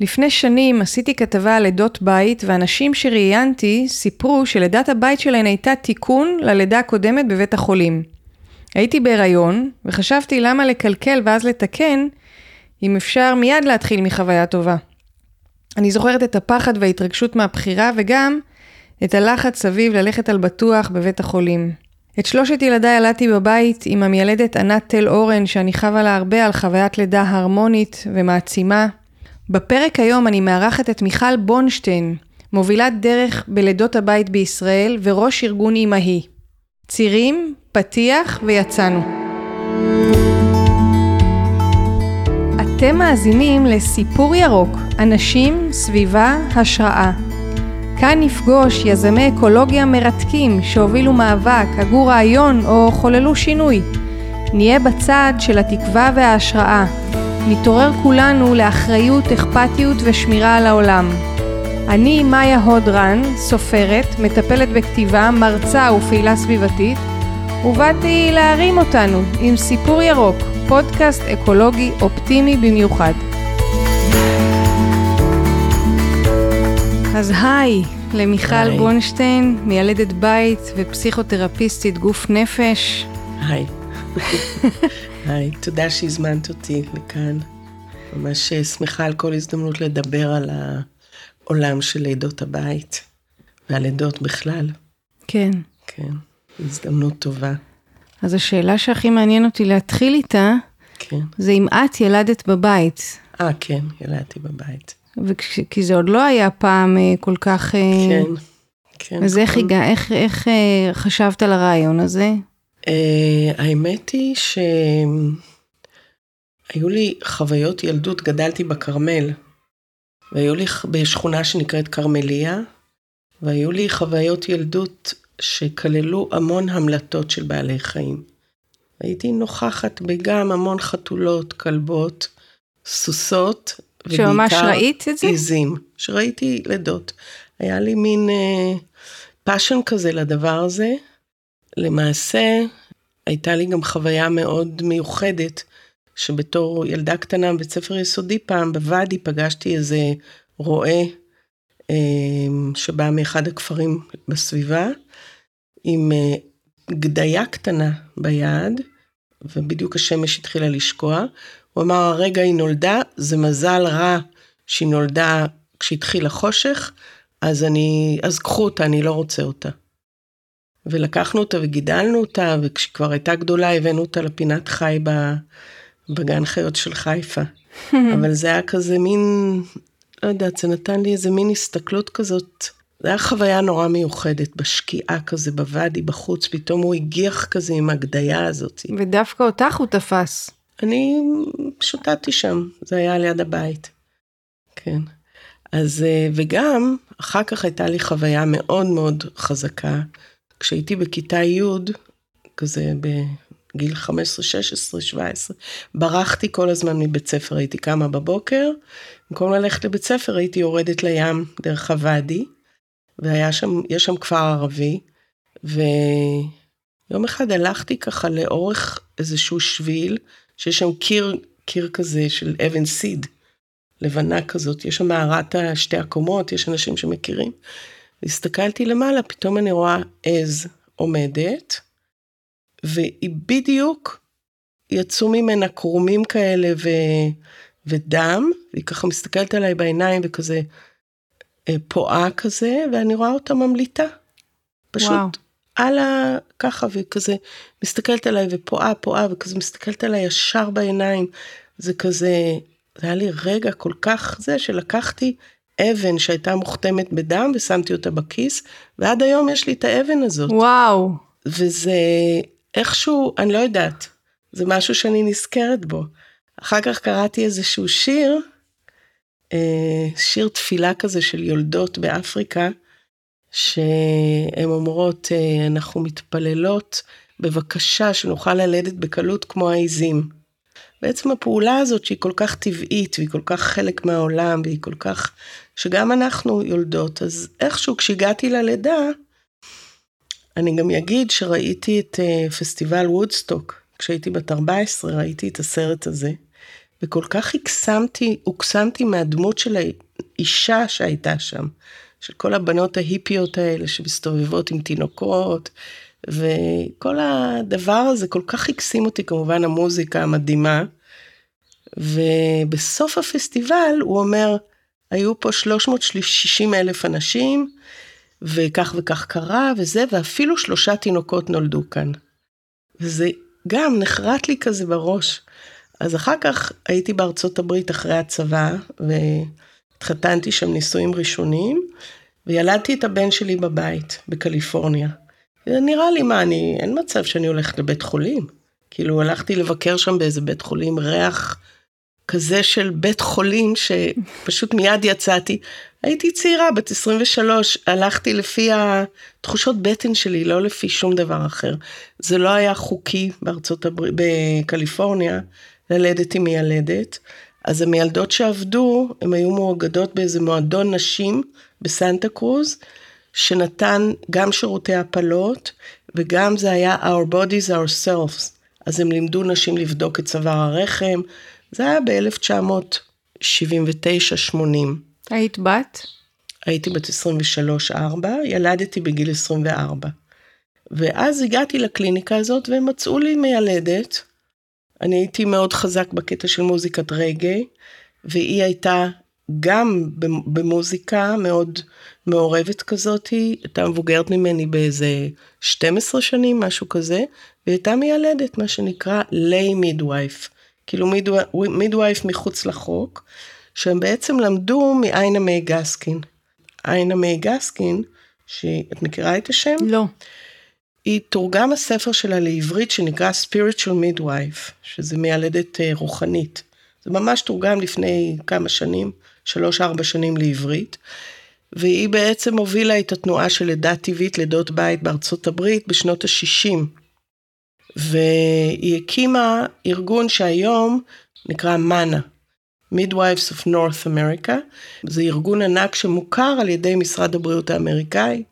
לפני שנים עשיתי כתבה על לידות בית, ואנשים שראיינתי סיפרו שלידת הבית שלהן הייתה תיקון ללידה הקודמת בבית החולים. הייתי בהיריון, וחשבתי למה לקלקל ואז לתקן, אם אפשר מיד להתחיל מחוויה טובה. אני זוכרת את הפחד וההתרגשות מהבחירה, וגם את הלחץ סביב ללכת על בטוח בבית החולים. את שלושת ילדיי ילדתי בבית עם המיילדת ענת תל אורן, שאני חווה לה הרבה על חוויית לידה הרמונית ומעצימה. בפרק היום אני מארחת את מיכל בונשטיין, מובילת דרך בלידות הבית בישראל וראש ארגון אמהי. צירים, פתיח ויצאנו. אתם מאזינים לסיפור ירוק, אנשים, סביבה, השראה. כאן נפגוש יזמי אקולוגיה מרתקים שהובילו מאבק, הגו רעיון או חוללו שינוי. נהיה בצד של התקווה וההשראה. נתעורר כולנו לאחריות, אכפתיות ושמירה על העולם. אני מאיה הודרן, סופרת, מטפלת בכתיבה, מרצה ופעילה סביבתית, ובאתי להרים אותנו עם סיפור ירוק, פודקאסט אקולוגי אופטימי במיוחד. אז היי, למיכל היי. בונשטיין, מיילדת בית ופסיכותרפיסטית גוף נפש. היי. היי, תודה שהזמנת אותי לכאן. ממש שמחה על כל הזדמנות לדבר על העולם של לידות הבית, והלידות בכלל. כן. כן, הזדמנות טובה. אז השאלה שהכי מעניין אותי להתחיל איתה, כן. זה אם את ילדת בבית. אה, כן, ילדתי בבית. וכש, כי זה עוד לא היה פעם אה, כל כך... אה, כן, כן. אז איך, הגע, איך, איך אה, חשבת על הרעיון הזה? האמת היא שהיו לי חוויות ילדות, גדלתי בכרמל, והיו לי בשכונה שנקראת כרמליה, והיו לי חוויות ילדות שכללו המון המלטות של בעלי חיים. הייתי נוכחת בגם המון חתולות, כלבות, סוסות, שממש ראית את זה? עיזים, שראיתי לידות. היה לי מין אה, passion כזה לדבר הזה. למעשה, הייתה לי גם חוויה מאוד מיוחדת, שבתור ילדה קטנה בבית ספר יסודי פעם, בוואדי פגשתי איזה רועה אה, שבא מאחד הכפרים בסביבה, עם אה, גדיה קטנה ביד, ובדיוק השמש התחילה לשקוע. הוא אמר, הרגע היא נולדה, זה מזל רע שהיא נולדה כשהתחיל החושך, אז אני, אז קחו אותה, אני לא רוצה אותה. ולקחנו אותה וגידלנו אותה, וכשכבר הייתה גדולה הבאנו אותה לפינת חי בגן חיות של חיפה. אבל זה היה כזה מין, לא יודעת, זה נתן לי איזה מין הסתכלות כזאת. זה היה חוויה נורא מיוחדת, בשקיעה כזה, בוואדי, בחוץ, פתאום הוא הגיח כזה עם הגדיה הזאת. ודווקא אותך הוא תפס. אני שוטטתי שם, זה היה ליד הבית. כן. אז, אה, וגם, אחר כך הייתה לי חוויה מאוד מאוד חזקה. כשהייתי בכיתה י', כזה בגיל 15, 16, 17, ברחתי כל הזמן מבית ספר, הייתי קמה בבוקר, במקום ללכת לבית ספר הייתי יורדת לים דרך הוואדי, והיה שם, יש שם כפר ערבי, ויום אחד הלכתי ככה לאורך איזשהו שביל, שיש שם קיר, קיר כזה של אבן סיד, לבנה כזאת, יש שם מערת שתי הקומות, יש אנשים שמכירים. הסתכלתי למעלה, פתאום אני רואה עז עומדת, והיא בדיוק, יצאו ממנה קרומים כאלה ו... ודם, והיא ככה מסתכלת עליי בעיניים וכזה אה, פועה כזה, ואני רואה אותה ממליטה. פשוט וואו. על ה... ככה, וכזה מסתכלת עליי ופועה, פועה, וכזה מסתכלת עליי ישר בעיניים. זה כזה, זה היה לי רגע כל כך זה, שלקחתי אבן שהייתה מוכתמת בדם ושמתי אותה בכיס, ועד היום יש לי את האבן הזאת. וואו. וזה איכשהו, אני לא יודעת, זה משהו שאני נזכרת בו. אחר כך קראתי איזשהו שיר, אה, שיר תפילה כזה של יולדות באפריקה, שהן אומרות, אה, אנחנו מתפללות, בבקשה שנוכל ללדת בקלות כמו העיזים. בעצם הפעולה הזאת שהיא כל כך טבעית והיא כל כך חלק מהעולם והיא כל כך, שגם אנחנו יולדות, אז איכשהו כשהגעתי ללידה, אני גם אגיד שראיתי את אה, פסטיבל וודסטוק, כשהייתי בת 14 ראיתי את הסרט הזה, וכל כך הקסמתי, הוקסמתי מהדמות של האישה שהייתה שם, של כל הבנות ההיפיות האלה שמסתובבות עם תינוקות, וכל הדבר הזה כל כך הקסים אותי, כמובן המוזיקה המדהימה. ובסוף הפסטיבל הוא אומר, היו פה 360 אלף אנשים, וכך וכך קרה וזה, ואפילו שלושה תינוקות נולדו כאן. וזה גם נחרט לי כזה בראש. אז אחר כך הייתי בארצות הברית אחרי הצבא, והתחתנתי שם נישואים ראשונים, וילדתי את הבן שלי בבית, בקליפורניה. נראה לי, מה, אני, אין מצב שאני הולכת לבית חולים. כאילו, הלכתי לבקר שם באיזה בית חולים, ריח כזה של בית חולים, שפשוט מיד יצאתי. הייתי צעירה, בת 23, הלכתי לפי התחושות בטן שלי, לא לפי שום דבר אחר. זה לא היה חוקי בארצות הברית, בקליפורניה, ללדת עם מיילדת. אז המיילדות שעבדו, הן היו מאוגדות באיזה מועדון נשים בסנטה קרוז, שנתן גם שירותי הפלות, וגם זה היה Our Bodies Ourselves. אז הם לימדו נשים לבדוק את צוואר הרחם, זה היה ב-1979-80. היית בת? הייתי בת 23-4, ילדתי בגיל 24. ואז הגעתי לקליניקה הזאת והם מצאו לי מיילדת. אני הייתי מאוד חזק בקטע של מוזיקת רגעי, והיא הייתה גם במוזיקה מאוד מעורבת כזאת, הייתה מבוגרת ממני באיזה 12 שנים, משהו כזה, והיא הייתה מיילדת, מה שנקרא ליי מידווייף. כאילו מידווייף מחוץ לחוק, שהם בעצם למדו מאיינה מיי גסקין. איינה מיי גסקין, שאת מכירה את השם? לא. היא תורגם הספר שלה לעברית שנקרא spiritual midwife, שזה מיילדת אה, רוחנית. זה ממש תורגם לפני כמה שנים, שלוש-ארבע שנים לעברית. והיא בעצם הובילה את התנועה של לידה טבעית, לידות בית בארצות הברית בשנות ה-60. והיא הקימה ארגון שהיום נקרא מנה, Midwives of North America. זה ארגון ענק שמוכר על ידי משרד הבריאות האמריקאי,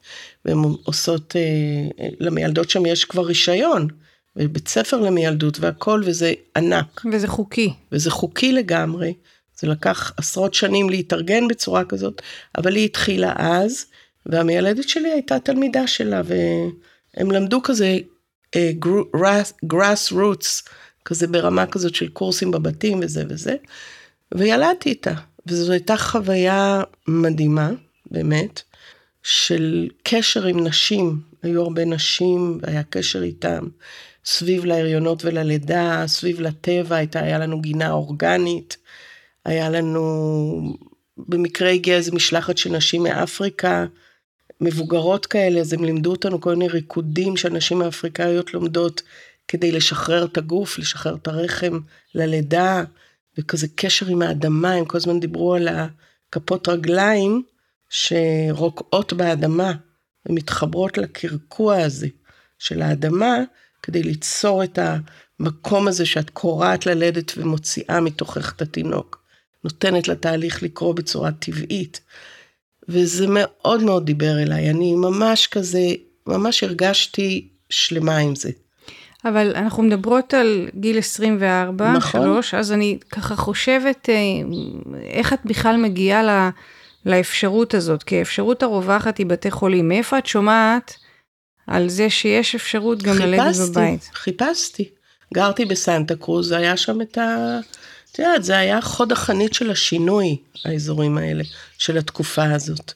והן עושות, אה, למיילדות שם יש כבר רישיון, ובית ספר למיילדות והכל, וזה ענק. וזה חוקי. וזה חוקי לגמרי. זה לקח עשרות שנים להתארגן בצורה כזאת, אבל היא התחילה אז, והמיילדת שלי הייתה תלמידה שלה, והם למדו כזה גראס uh, רוטס, כזה ברמה כזאת של קורסים בבתים וזה וזה, וילדתי איתה, וזו הייתה חוויה מדהימה, באמת, של קשר עם נשים, היו הרבה נשים, היה קשר איתם, סביב להריונות וללידה, סביב לטבע, הייתה, היה לנו גינה אורגנית, היה לנו, במקרה הגיעה איזו משלחת של נשים מאפריקה, מבוגרות כאלה, אז הם לימדו אותנו כל מיני ריקודים שהנשים האפריקאיות לומדות כדי לשחרר את הגוף, לשחרר את הרחם ללידה, וכזה קשר עם האדמה, הם כל הזמן דיברו על הכפות רגליים שרוקעות באדמה ומתחברות לקרקוע הזה של האדמה, כדי ליצור את המקום הזה שאת קורעת ללדת ומוציאה מתוכך את התינוק. נותנת לתהליך לקרוא בצורה טבעית. וזה מאוד מאוד דיבר אליי, אני ממש כזה, ממש הרגשתי שלמה עם זה. אבל אנחנו מדברות על גיל 24, נכון. 3, אז אני ככה חושבת אה, איך את בכלל מגיעה לה, לאפשרות הזאת, כי האפשרות הרווחת היא בתי חולים. מאיפה את שומעת על זה שיש אפשרות גם ללדת בבית? חיפשתי, גרתי בסנטה קרוז, היה שם את ה... את יודעת, זה היה חוד החנית של השינוי, האזורים האלה, של התקופה הזאת.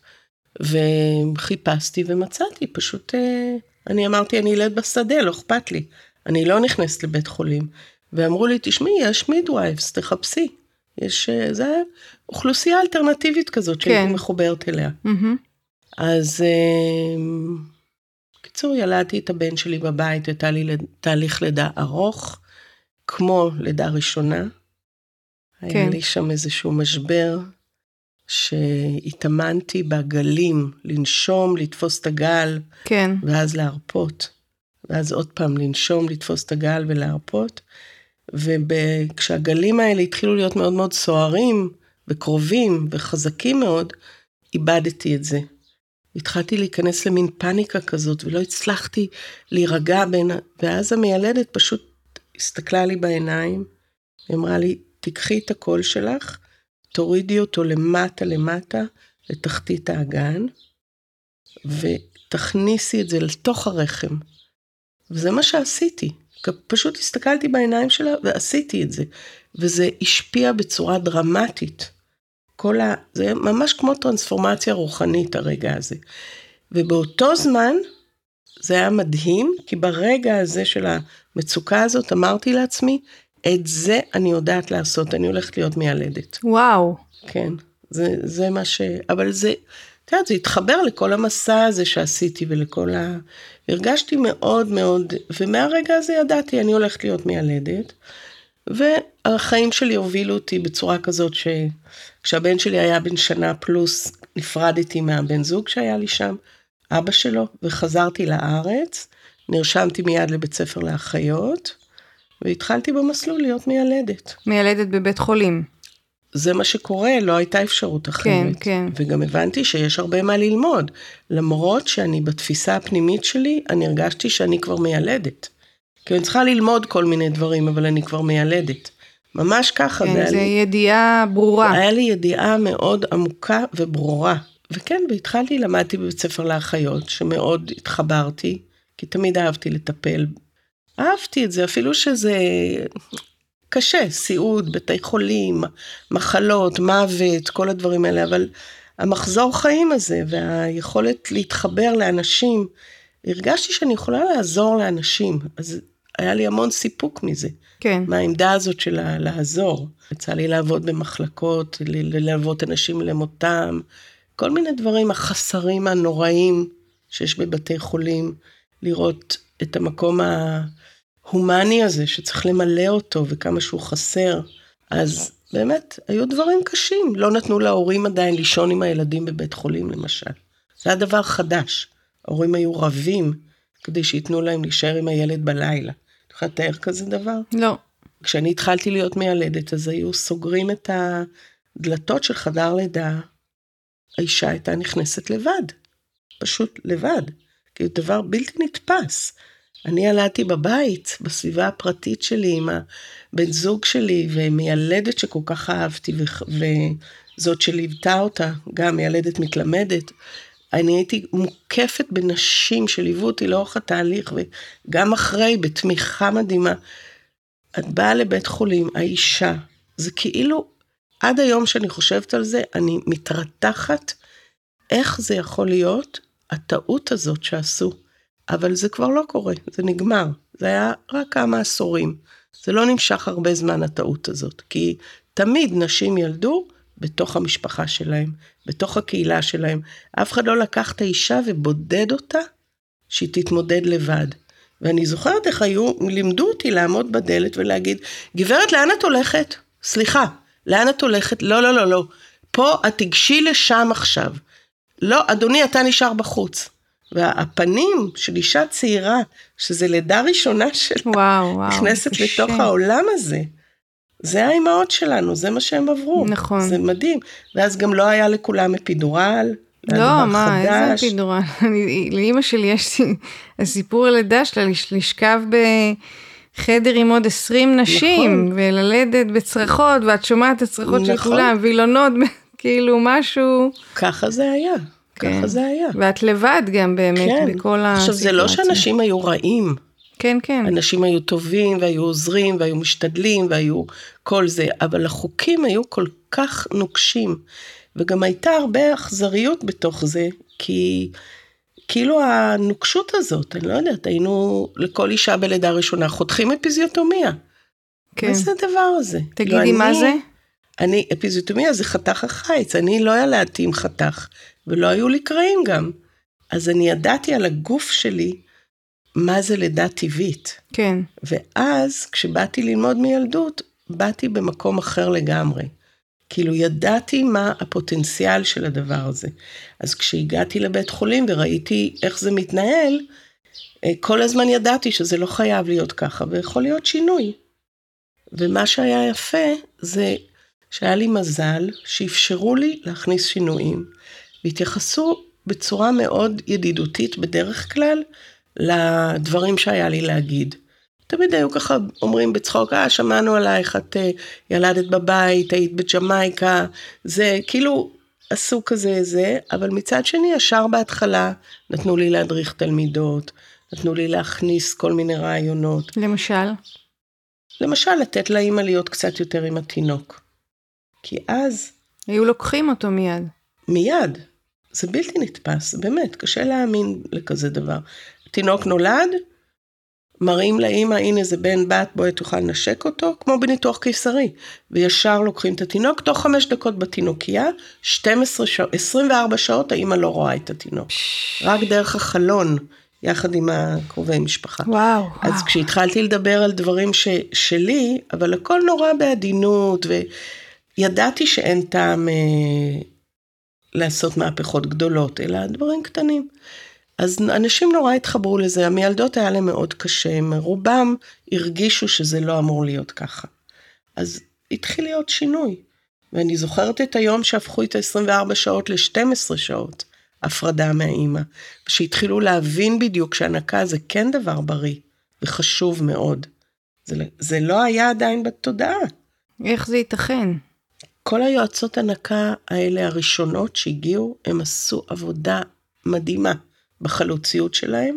וחיפשתי ומצאתי, פשוט, אה, אני אמרתי, אני אלד בשדה, לא אכפת לי. אני לא נכנסת לבית חולים. ואמרו לי, תשמעי, יש מידווייבס, תחפשי. יש, אה, זה אוכלוסייה אלטרנטיבית כזאת שהייתי כן. מחוברת אליה. Mm-hmm. אז בקיצור, אה, ילדתי את הבן שלי בבית, הייתה לי תהליך לידה ארוך, כמו לידה ראשונה. כן. היה לי שם איזשהו משבר שהתאמנתי בגלים, לנשום, לתפוס את הגל, כן. ואז להרפות. ואז עוד פעם לנשום, לתפוס את הגל ולהרפות. וכשהגלים האלה התחילו להיות מאוד מאוד סוערים וקרובים וחזקים מאוד, איבדתי את זה. התחלתי להיכנס למין פאניקה כזאת ולא הצלחתי להירגע בין... ואז המיילדת פשוט הסתכלה לי בעיניים ואמרה לי, תיקחי את הקול שלך, תורידי אותו למטה למטה, לתחתית האגן, ותכניסי את זה לתוך הרחם. וזה מה שעשיתי. פשוט הסתכלתי בעיניים שלה ועשיתי את זה. וזה השפיע בצורה דרמטית. כל ה... זה ממש כמו טרנספורמציה רוחנית הרגע הזה. ובאותו זמן, זה היה מדהים, כי ברגע הזה של המצוקה הזאת אמרתי לעצמי, את זה אני יודעת לעשות, אני הולכת להיות מיילדת. וואו. כן, זה, זה מה ש... אבל זה, את יודעת, זה התחבר לכל המסע הזה שעשיתי ולכל ה... הרגשתי מאוד מאוד, ומהרגע הזה ידעתי, אני הולכת להיות מיילדת. והחיים שלי הובילו אותי בצורה כזאת שכשהבן שלי היה בן שנה פלוס, נפרדתי מהבן זוג שהיה לי שם, אבא שלו, וחזרתי לארץ, נרשמתי מיד לבית ספר לאחיות, והתחלתי במסלול להיות מיילדת. מיילדת בבית חולים. זה מה שקורה, לא הייתה אפשרות אחרת. כן, כן. וגם הבנתי שיש הרבה מה ללמוד. למרות שאני בתפיסה הפנימית שלי, אני הרגשתי שאני כבר מיילדת. כי אני צריכה ללמוד כל מיני דברים, אבל אני כבר מיילדת. ממש ככה. כן, זה לי, ידיעה ברורה. היה לי ידיעה מאוד עמוקה וברורה. וכן, והתחלתי, למדתי בבית ספר לאחיות, שמאוד התחברתי, כי תמיד אהבתי לטפל. אהבתי את זה, אפילו שזה קשה, סיעוד, בתי חולים, מחלות, מוות, כל הדברים האלה, אבל המחזור חיים הזה והיכולת להתחבר לאנשים, הרגשתי שאני יכולה לעזור לאנשים, אז היה לי המון סיפוק מזה. כן. מהעמדה הזאת של לעזור. יצא לי לעבוד במחלקות, ללוות אנשים למותם, כל מיני דברים, החסרים הנוראים שיש בבתי חולים, לראות את המקום ההומני הזה שצריך למלא אותו וכמה שהוא חסר. אז באמת, היו דברים קשים. לא נתנו להורים עדיין לישון עם הילדים בבית חולים, למשל. זה היה דבר חדש. ההורים היו רבים כדי שייתנו להם להישאר עם הילד בלילה. את יכולה לתאר כזה דבר? לא. כשאני התחלתי להיות מיילדת, אז היו סוגרים את הדלתות של חדר לידה. האישה הייתה נכנסת לבד. פשוט לבד. כאילו דבר בלתי נתפס. אני ילדתי בבית, בסביבה הפרטית שלי, עם הבן זוג שלי, ומיילדת שכל כך אהבתי, וזאת שליוותה אותה, גם מיילדת מתלמדת. אני הייתי מוקפת בנשים שליוו אותי לאורך התהליך, וגם אחרי, בתמיכה מדהימה. את באה לבית חולים, האישה, זה כאילו, עד היום שאני חושבת על זה, אני מתרתחת איך זה יכול להיות, הטעות הזאת שעשו. אבל זה כבר לא קורה, זה נגמר. זה היה רק כמה עשורים. זה לא נמשך הרבה זמן, הטעות הזאת, כי תמיד נשים ילדו בתוך המשפחה שלהם, בתוך הקהילה שלהם. אף אחד לא לקח את האישה ובודד אותה שהיא תתמודד לבד. ואני זוכרת איך היו, לימדו אותי לעמוד בדלת ולהגיד, גברת, לאן את הולכת? סליחה, לאן את הולכת? לא, לא, לא, לא. פה את תיגשי לשם עכשיו. לא, אדוני, אתה נשאר בחוץ. והפנים של אישה צעירה, שזה לידה ראשונה שלה, וואו, וואו, נכנסת קשה. לתוך העולם הזה. זה האימהות שלנו, זה מה שהם עברו. נכון. זה מדהים. ואז גם לא היה לכולם אפידורל. לא, מה, חדש. איזה אפידורל? לאימא שלי יש הסיפור הלידה שלה, לשכב בחדר עם עוד 20 נשים, נכון. וללדת בצרחות, ואת שומעת את הצרחות נכון. של כולם, וילונות, כאילו משהו... ככה זה היה. כן. ככה זה היה. ואת לבד גם באמת כן. בכל הסיטואציה. עכשיו, זה לא שאנשים היו רעים. כן, כן. אנשים היו טובים והיו עוזרים והיו משתדלים והיו כל זה, אבל החוקים היו כל כך נוקשים. וגם הייתה הרבה אכזריות בתוך זה, כי כאילו הנוקשות הזאת, אני לא יודעת, היינו לכל אישה בלידה ראשונה חותכים אפיזיוטומיה. כן. מה זה הדבר הזה? תגידי, מה אני, זה? אני, אפיזיוטומיה זה חתך החיץ, אני לא ילדתי עם חתך, ולא היו לי קרעים גם. אז אני ידעתי על הגוף שלי מה זה לידה טבעית. כן. ואז, כשבאתי ללמוד מילדות, באתי במקום אחר לגמרי. כאילו ידעתי מה הפוטנציאל של הדבר הזה. אז כשהגעתי לבית חולים וראיתי איך זה מתנהל, אה, כל הזמן ידעתי שזה לא חייב להיות ככה, ויכול להיות שינוי. ומה שהיה יפה זה שהיה לי מזל שאפשרו לי להכניס שינויים, והתייחסו בצורה מאוד ידידותית בדרך כלל לדברים שהיה לי להגיד. תמיד היו ככה אומרים בצחוק, אה, שמענו עלייך, את uh, ילדת בבית, היית בג'מייקה, זה כאילו עשו כזה זה, אבל מצד שני, ישר בהתחלה נתנו לי להדריך תלמידות, נתנו לי להכניס כל מיני רעיונות. למשל? למשל, לתת לאימא להיות קצת יותר עם התינוק. כי אז... היו לוקחים אותו מיד. מיד. זה בלתי נתפס, באמת, קשה להאמין לכזה דבר. תינוק נולד, מראים לאימא, הנה זה בן בת, בואי תוכל לנשק אותו, כמו בניתוח קיסרי. וישר לוקחים את התינוק, תוך חמש דקות בתינוקייה, 12 שעות, 24 שעות האימא לא רואה את התינוק. רק דרך החלון, יחד עם הקרובי משפחה. וואו. אז וואו. כשהתחלתי לדבר על דברים ש, שלי, אבל הכל נורא בעדינות, וידעתי שאין טעם אה, לעשות מהפכות גדולות, אלא דברים קטנים. אז אנשים נורא התחברו לזה, המילדות היה להם מאוד קשה, הם רובם הרגישו שזה לא אמור להיות ככה. אז התחיל להיות שינוי. ואני זוכרת את היום שהפכו את ה-24 שעות ל-12 שעות, הפרדה מהאימא. שהתחילו להבין בדיוק שהנקה זה כן דבר בריא וחשוב מאוד. זה, זה לא היה עדיין בתודעה. איך זה ייתכן? כל היועצות הנקה האלה הראשונות שהגיעו, הם עשו עבודה מדהימה. בחלוציות שלהם,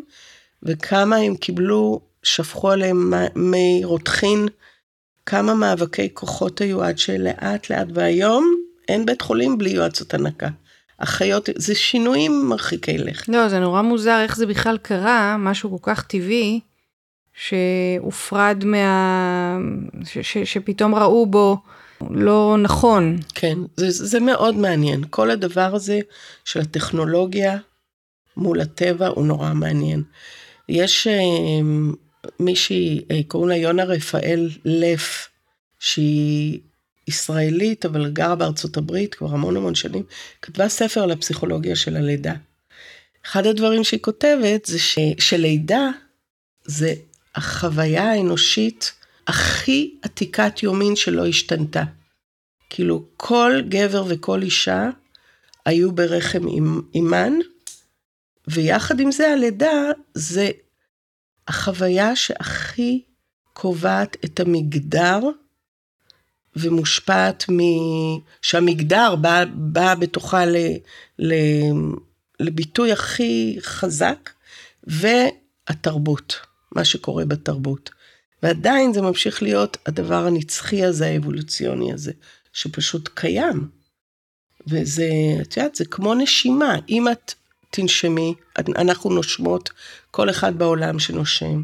וכמה הם קיבלו, שפכו עליהם מי רותחין, כמה מאבקי כוחות היו עד שלאט לאט, והיום אין בית חולים בלי יועצות הנקה. אחיות, זה שינויים מרחיקי לכת. לא, זה נורא מוזר איך זה בכלל קרה, משהו כל כך טבעי, שהופרד מה... ש, ש, שפתאום ראו בו לא נכון. כן, זה, זה מאוד מעניין. כל הדבר הזה של הטכנולוגיה, מול הטבע הוא נורא מעניין. יש uh, מישהי, uh, קוראים לה יונה רפאל לף, שהיא ישראלית אבל גרה בארצות הברית כבר המון המון שנים, כתבה ספר על הפסיכולוגיה של הלידה. אחד הדברים שהיא כותבת זה ש, שלידה זה החוויה האנושית הכי עתיקת יומין שלא השתנתה. כאילו כל גבר וכל אישה היו ברחם אימן, ויחד עם זה הלידה זה החוויה שהכי קובעת את המגדר ומושפעת מ... שהמגדר בא, בא בתוכה ל... ל... לביטוי הכי חזק, והתרבות, מה שקורה בתרבות. ועדיין זה ממשיך להיות הדבר הנצחי הזה, האבולוציוני הזה, שפשוט קיים. וזה, את יודעת, זה כמו נשימה. אם את תנשמי, אנחנו נושמות, כל אחד בעולם שנושם.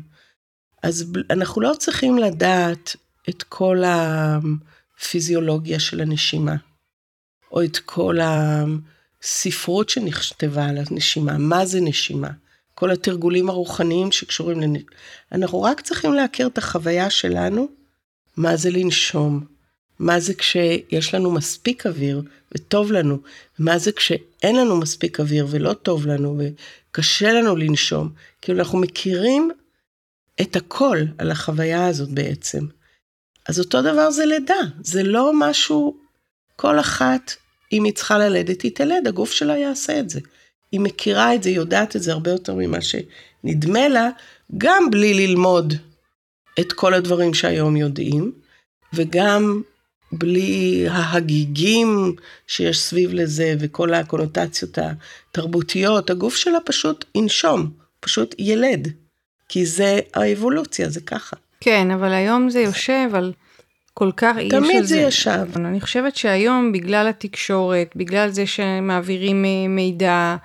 אז אנחנו לא צריכים לדעת את כל הפיזיולוגיה של הנשימה, או את כל הספרות שנכתבה על הנשימה, מה זה נשימה, כל התרגולים הרוחניים שקשורים לנשימה. אנחנו רק צריכים להכיר את החוויה שלנו, מה זה לנשום, מה זה כשיש לנו מספיק אוויר וטוב לנו, מה זה כשאין לנו מספיק אוויר ולא טוב לנו וקשה לנו לנשום. כאילו אנחנו מכירים את הכל על החוויה הזאת בעצם. אז אותו דבר זה לידה, זה לא משהו, כל אחת, אם היא צריכה ללדת, היא תלד, הגוף שלה יעשה את זה. היא מכירה את זה, יודעת את זה הרבה יותר ממה שנדמה לה, גם בלי ללמוד את כל הדברים שהיום יודעים, וגם בלי ההגיגים שיש סביב לזה וכל הקונוטציות התרבותיות, הגוף שלה פשוט ינשום, פשוט ילד. כי זה האבולוציה, זה ככה. כן, אבל היום זה יושב על כל כך... תמיד זה ישב. אני חושבת שהיום, בגלל התקשורת, בגלל זה שמעבירים אה, מידע,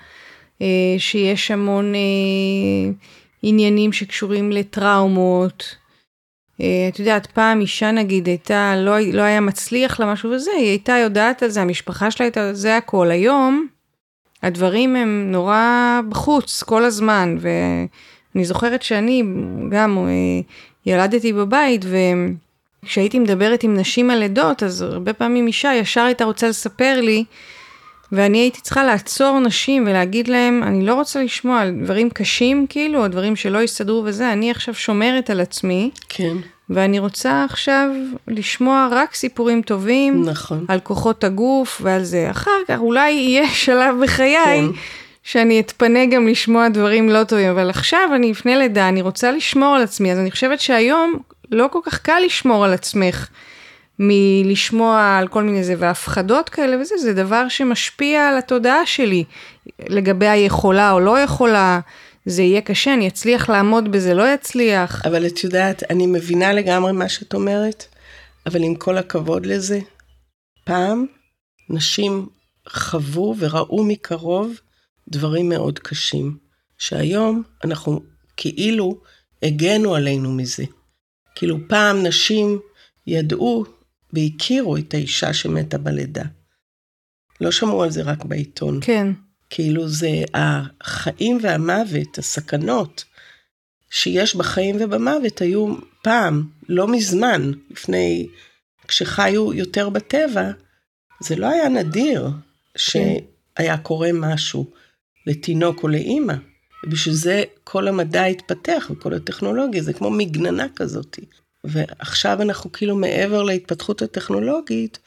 אה, שיש המון אה, עניינים שקשורים לטראומות, את יודעת, פעם אישה נגיד הייתה, לא, לא היה מצליח לה משהו וזה, היא הייתה יודעת על זה, המשפחה שלה הייתה, זה הכל. היום, הדברים הם נורא בחוץ כל הזמן, ואני זוכרת שאני גם ילדתי בבית, וכשהייתי מדברת עם נשים על לידות, אז הרבה פעמים אישה ישר הייתה רוצה לספר לי, ואני הייתי צריכה לעצור נשים ולהגיד להם, אני לא רוצה לשמוע על דברים קשים כאילו, או דברים שלא יסתדרו וזה, אני עכשיו שומרת על עצמי. כן. ואני רוצה עכשיו לשמוע רק סיפורים טובים. נכון. על כוחות הגוף ועל זה. אחר כך אולי יהיה שלב בחיי. כן. שאני אתפנה גם לשמוע דברים לא טובים, אבל עכשיו אני לפני לידה, אני רוצה לשמור על עצמי, אז אני חושבת שהיום לא כל כך קל לשמור על עצמך מלשמוע על כל מיני זה, והפחדות כאלה וזה, זה דבר שמשפיע על התודעה שלי, לגבי היכולה או לא יכולה. זה יהיה קשה, אני אצליח לעמוד בזה, לא יצליח. אבל את יודעת, אני מבינה לגמרי מה שאת אומרת, אבל עם כל הכבוד לזה, פעם נשים חוו וראו מקרוב דברים מאוד קשים, שהיום אנחנו כאילו הגנו עלינו מזה. כאילו פעם נשים ידעו והכירו את האישה שמתה בלידה. לא שמעו על זה רק בעיתון. כן. כאילו זה החיים והמוות, הסכנות שיש בחיים ובמוות היו פעם, לא מזמן, לפני, כשחיו יותר בטבע, זה לא היה נדיר שהיה קורה משהו לתינוק או לאימא. ובשביל זה כל המדע התפתח וכל הטכנולוגיה, זה כמו מגננה כזאת. ועכשיו אנחנו כאילו מעבר להתפתחות הטכנולוגית,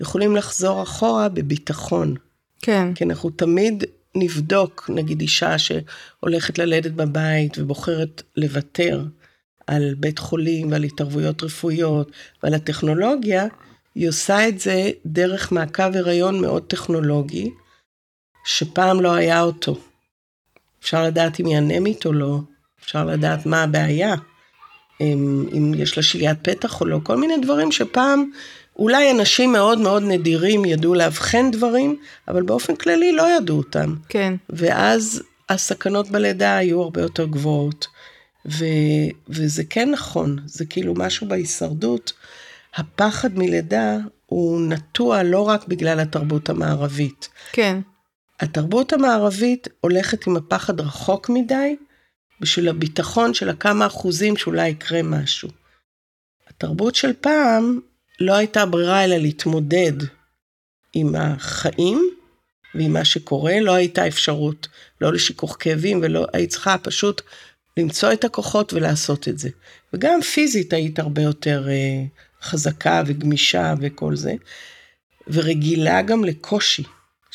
יכולים לחזור אחורה בביטחון. כן. כי אנחנו תמיד נבדוק, נגיד אישה שהולכת ללדת בבית ובוחרת לוותר על בית חולים ועל התערבויות רפואיות ועל הטכנולוגיה, היא עושה את זה דרך מעקב הריון מאוד טכנולוגי, שפעם לא היה אותו. אפשר לדעת אם היא אנמית או לא, אפשר לדעת מה הבעיה, אם, אם יש לה שליית פתח או לא, כל מיני דברים שפעם אולי אנשים מאוד מאוד נדירים ידעו לאבחן דברים, אבל באופן כללי לא ידעו אותם. כן. ואז הסכנות בלידה היו הרבה יותר גבוהות. ו, וזה כן נכון, זה כאילו משהו בהישרדות. הפחד מלידה הוא נטוע לא רק בגלל התרבות המערבית. כן. התרבות המערבית הולכת עם הפחד רחוק מדי, בשביל הביטחון של הכמה אחוזים שאולי יקרה משהו. התרבות של פעם לא הייתה ברירה אלא להתמודד עם החיים ועם מה שקורה, לא הייתה אפשרות, לא לשיכוך כאבים ולא, היית צריכה פשוט למצוא את הכוחות ולעשות את זה. וגם פיזית היית הרבה יותר אה, חזקה וגמישה וכל זה, ורגילה גם לקושי.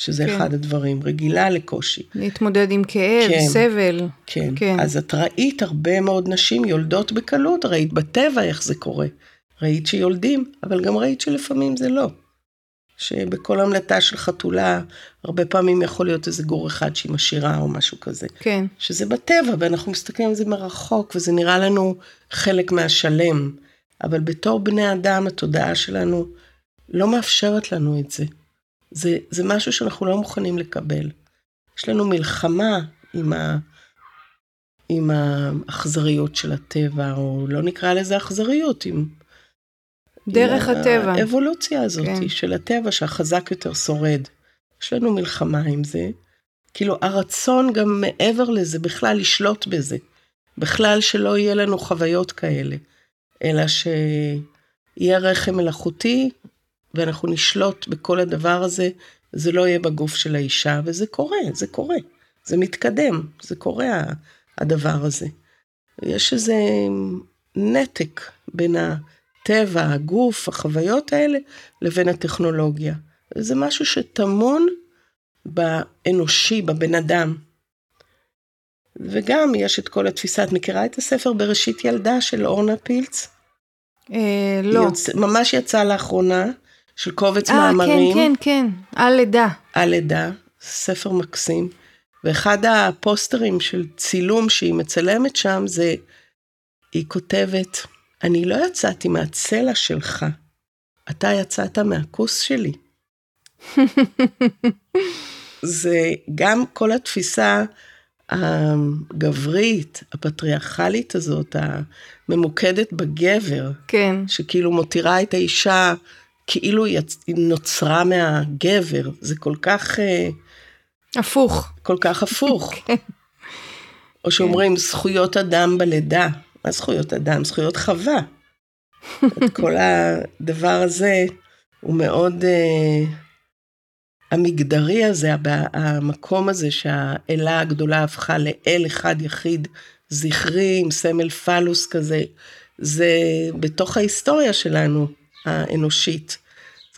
שזה כן. אחד הדברים, רגילה לקושי. להתמודד עם כאב, כן, סבל. כן. כן, אז את ראית הרבה מאוד נשים יולדות בקלות, ראית בטבע איך זה קורה. ראית שיולדים, אבל גם ראית שלפעמים זה לא. שבכל המלטה של חתולה, הרבה פעמים יכול להיות איזה גור אחד שהיא משאירה או משהו כזה. כן. שזה בטבע, ואנחנו מסתכלים על זה מרחוק, וזה נראה לנו חלק מהשלם. אבל בתור בני אדם, התודעה שלנו לא מאפשרת לנו את זה. זה, זה משהו שאנחנו לא מוכנים לקבל. יש לנו מלחמה עם, ה, עם האכזריות של הטבע, או לא נקרא לזה אכזריות, עם... דרך עם הטבע. האבולוציה הזאת כן. של הטבע שהחזק יותר שורד. יש לנו מלחמה עם זה. כאילו הרצון גם מעבר לזה בכלל לשלוט בזה. בכלל שלא יהיה לנו חוויות כאלה, אלא שיהיה רחם מלאכותי ואנחנו נשלוט בכל הדבר הזה, זה לא יהיה בגוף של האישה, וזה קורה, זה קורה, זה מתקדם, זה קורה הדבר הזה. יש איזה נתק בין הטבע, הגוף, החוויות האלה, לבין הטכנולוגיה. זה משהו שטמון באנושי, בבן אדם. וגם יש את כל התפיסה, את מכירה את הספר בראשית ילדה של אורנה פילץ? אה, לא. יוצ... ממש יצא לאחרונה. של קובץ 아, מאמרים. כן, כן, כן, על לידה. על לידה, ספר מקסים. ואחד הפוסטרים של צילום שהיא מצלמת שם זה, היא כותבת, אני לא יצאתי מהצלע שלך, אתה יצאת מהכוס שלי. זה גם כל התפיסה הגברית, הפטריארכלית הזאת, הממוקדת בגבר, כן. שכאילו מותירה את האישה כאילו היא נוצרה מהגבר, זה כל כך... אה, הפוך. כל כך הפוך. כן. או שאומרים זכויות אדם בלידה. מה זכויות אדם? זכויות חווה. את כל הדבר הזה הוא מאוד... uh, המגדרי הזה, המקום הזה שהאלה הגדולה הפכה לאל אחד יחיד זכרי עם סמל פלוס כזה, זה בתוך ההיסטוריה שלנו. האנושית.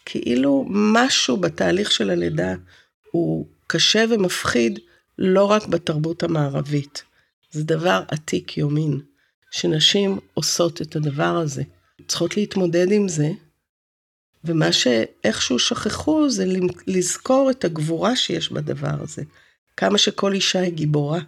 כאילו משהו בתהליך של הלידה הוא קשה ומפחיד לא רק בתרבות המערבית. זה דבר עתיק יומין, שנשים עושות את הדבר הזה. צריכות להתמודד עם זה, ומה שאיכשהו שכחו זה לזכור את הגבורה שיש בדבר הזה. כמה שכל אישה היא גיבורה.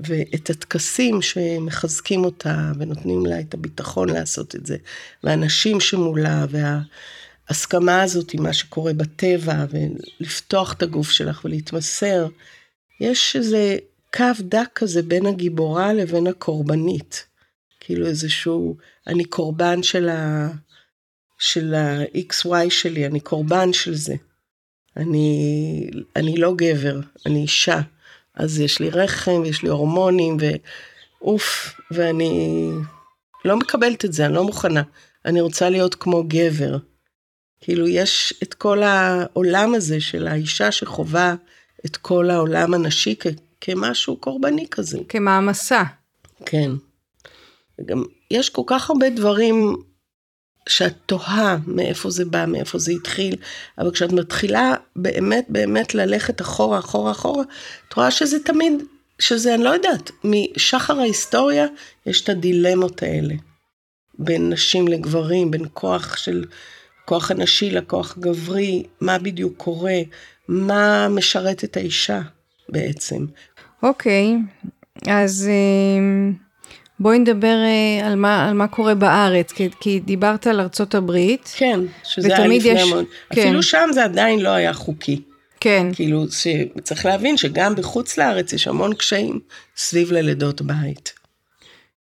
ואת הטקסים שמחזקים אותה ונותנים לה את הביטחון לעשות את זה, והאנשים שמולה, וההסכמה הזאת עם מה שקורה בטבע, ולפתוח את הגוף שלך ולהתמסר, יש איזה קו דק כזה בין הגיבורה לבין הקורבנית. כאילו איזשהו, אני קורבן של ה... של ה-XY שלי, אני קורבן של זה. אני, אני לא גבר, אני אישה. אז יש לי רחם, יש לי הורמונים, ואוף, ואני לא מקבלת את זה, אני לא מוכנה. אני רוצה להיות כמו גבר. כאילו, יש את כל העולם הזה של האישה שחווה את כל העולם הנשי כ- כמשהו קורבני כזה. כמעמסה. כן. וגם יש כל כך הרבה דברים שאת תוהה מאיפה זה בא, מאיפה זה התחיל, אבל כשאת מתחילה באמת באמת ללכת אחורה, אחורה, אחורה, את רואה שזה תמיד, שזה, אני לא יודעת, משחר ההיסטוריה יש את הדילמות האלה. בין נשים לגברים, בין כוח של, כוח הנשי לכוח גברי, מה בדיוק קורה, מה משרת את האישה בעצם. אוקיי, okay, אז... Uh... בואי נדבר אה, על מה, על מה קורה בארץ, כי, כי דיברת על ארצות הברית. כן, שזה היה לפני יש... המון. כן. אפילו שם זה עדיין לא היה חוקי. כן. כאילו, צריך להבין שגם בחוץ לארץ יש המון קשיים סביב ללידות בית.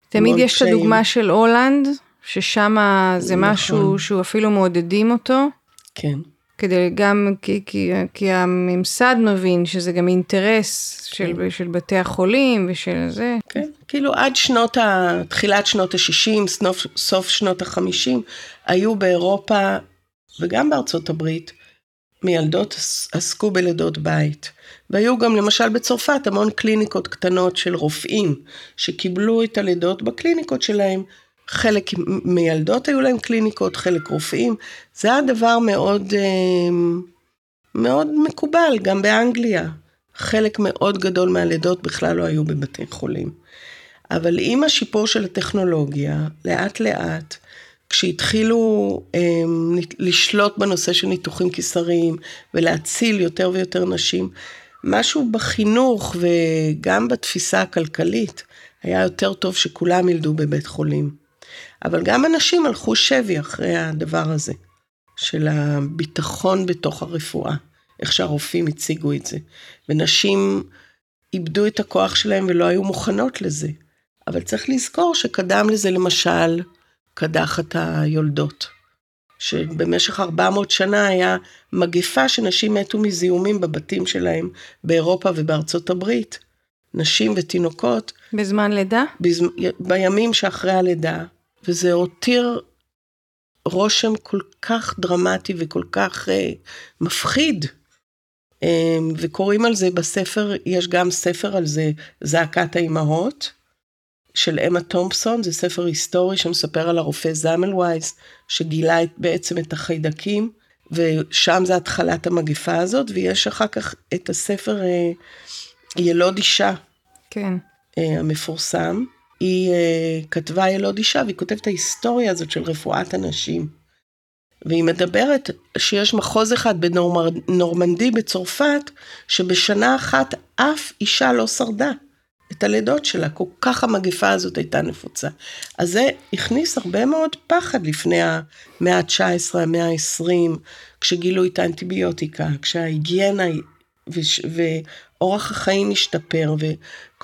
תמיד יש את הדוגמה של הולנד, ששם זה נכון. משהו שהוא אפילו מעודדים אותו. כן. כדי גם, כי, כי, כי הממסד מבין שזה גם אינטרס של, כן. של בתי החולים ושל זה. כן, כאילו עד שנות ה... תחילת שנות ה-60, סוף, סוף שנות ה-50, היו באירופה וגם בארצות הברית, מילדות עסקו בלידות בית. והיו גם למשל בצרפת המון קליניקות קטנות של רופאים שקיבלו את הלידות בקליניקות שלהם חלק מילדות היו להם קליניקות, חלק רופאים. זה היה דבר מאוד, אה, מאוד מקובל, גם באנגליה. חלק מאוד גדול מהלידות בכלל לא היו בבתי חולים. אבל עם השיפור של הטכנולוגיה, לאט לאט, כשהתחילו הם, אה, לשלוט בנושא של ניתוחים קיסריים ולהציל יותר ויותר נשים, משהו בחינוך וגם בתפיסה הכלכלית היה יותר טוב שכולם ילדו בבית חולים. אבל גם אנשים הלכו שבי אחרי הדבר הזה, של הביטחון בתוך הרפואה, איך שהרופאים הציגו את זה. ונשים איבדו את הכוח שלהם ולא היו מוכנות לזה. אבל צריך לזכור שקדם לזה למשל קדחת היולדות. שבמשך 400 שנה היה מגפה שנשים מתו מזיהומים בבתים שלהם באירופה ובארצות הברית. נשים ותינוקות. בזמן לידה? בז... בימים שאחרי הלידה. וזה הותיר רושם כל כך דרמטי וכל כך אה, מפחיד. אה, וקוראים על זה בספר, יש גם ספר על זה, זעקת האימהות, של אמה תומפסון, זה ספר היסטורי שמספר על הרופא זמלווייס, שגילה את, בעצם את החיידקים, ושם זה התחלת המגפה הזאת, ויש אחר כך את הספר אה, ילוד אישה. כן. אה, המפורסם. היא uh, כתבה ילוד אישה, והיא כותבת את ההיסטוריה הזאת של רפואת הנשים. והיא מדברת שיש מחוז אחד בנורמנדי בצרפת, שבשנה אחת אף אישה לא שרדה את הלידות שלה, כל כך המגפה הזאת הייתה נפוצה. אז זה הכניס הרבה מאוד פחד לפני המאה ה-19, המאה ה-20, כשגילו את האנטיביוטיקה, כשההיגיינה ואורח החיים השתפר,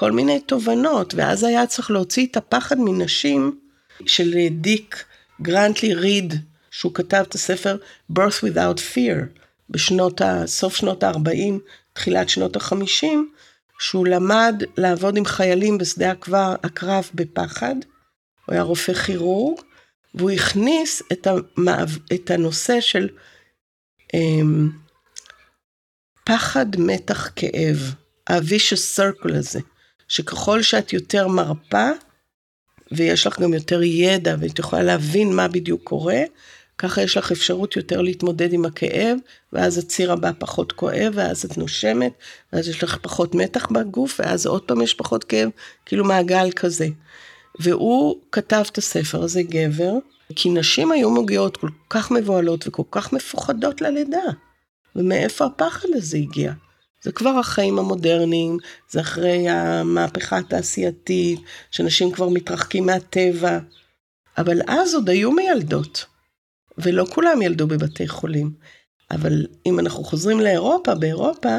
וכל מיני תובנות, ואז היה צריך להוציא את הפחד מנשים של דיק גרנטלי ריד, שהוא כתב את הספר birth without fear, בשנות ה... סוף שנות ה-40, תחילת שנות ה-50, שהוא למד לעבוד עם חיילים בשדה הקרב בפחד, הוא היה רופא כירורג, והוא הכניס את, המעב, את הנושא של אמ, פחד, מתח, כאב, ה-vicious circle הזה, שככל שאת יותר מרפה, ויש לך גם יותר ידע, ואת יכולה להבין מה בדיוק קורה, ככה יש לך אפשרות יותר להתמודד עם הכאב, ואז הציר הבא פחות כואב, ואז את נושמת, ואז יש לך פחות מתח בגוף, ואז עוד פעם יש פחות כאב, כאילו מעגל כזה. והוא כתב את הספר הזה, גבר, כי נשים היו מגיעות כל כך מבוהלות וכל כך מפוחדות ללידה. ומאיפה הפחד הזה הגיע? זה כבר החיים המודרניים, זה אחרי המהפכה התעשייתית, שאנשים כבר מתרחקים מהטבע. אבל אז עוד היו מיילדות, ולא כולם ילדו בבתי חולים. אבל אם אנחנו חוזרים לאירופה, באירופה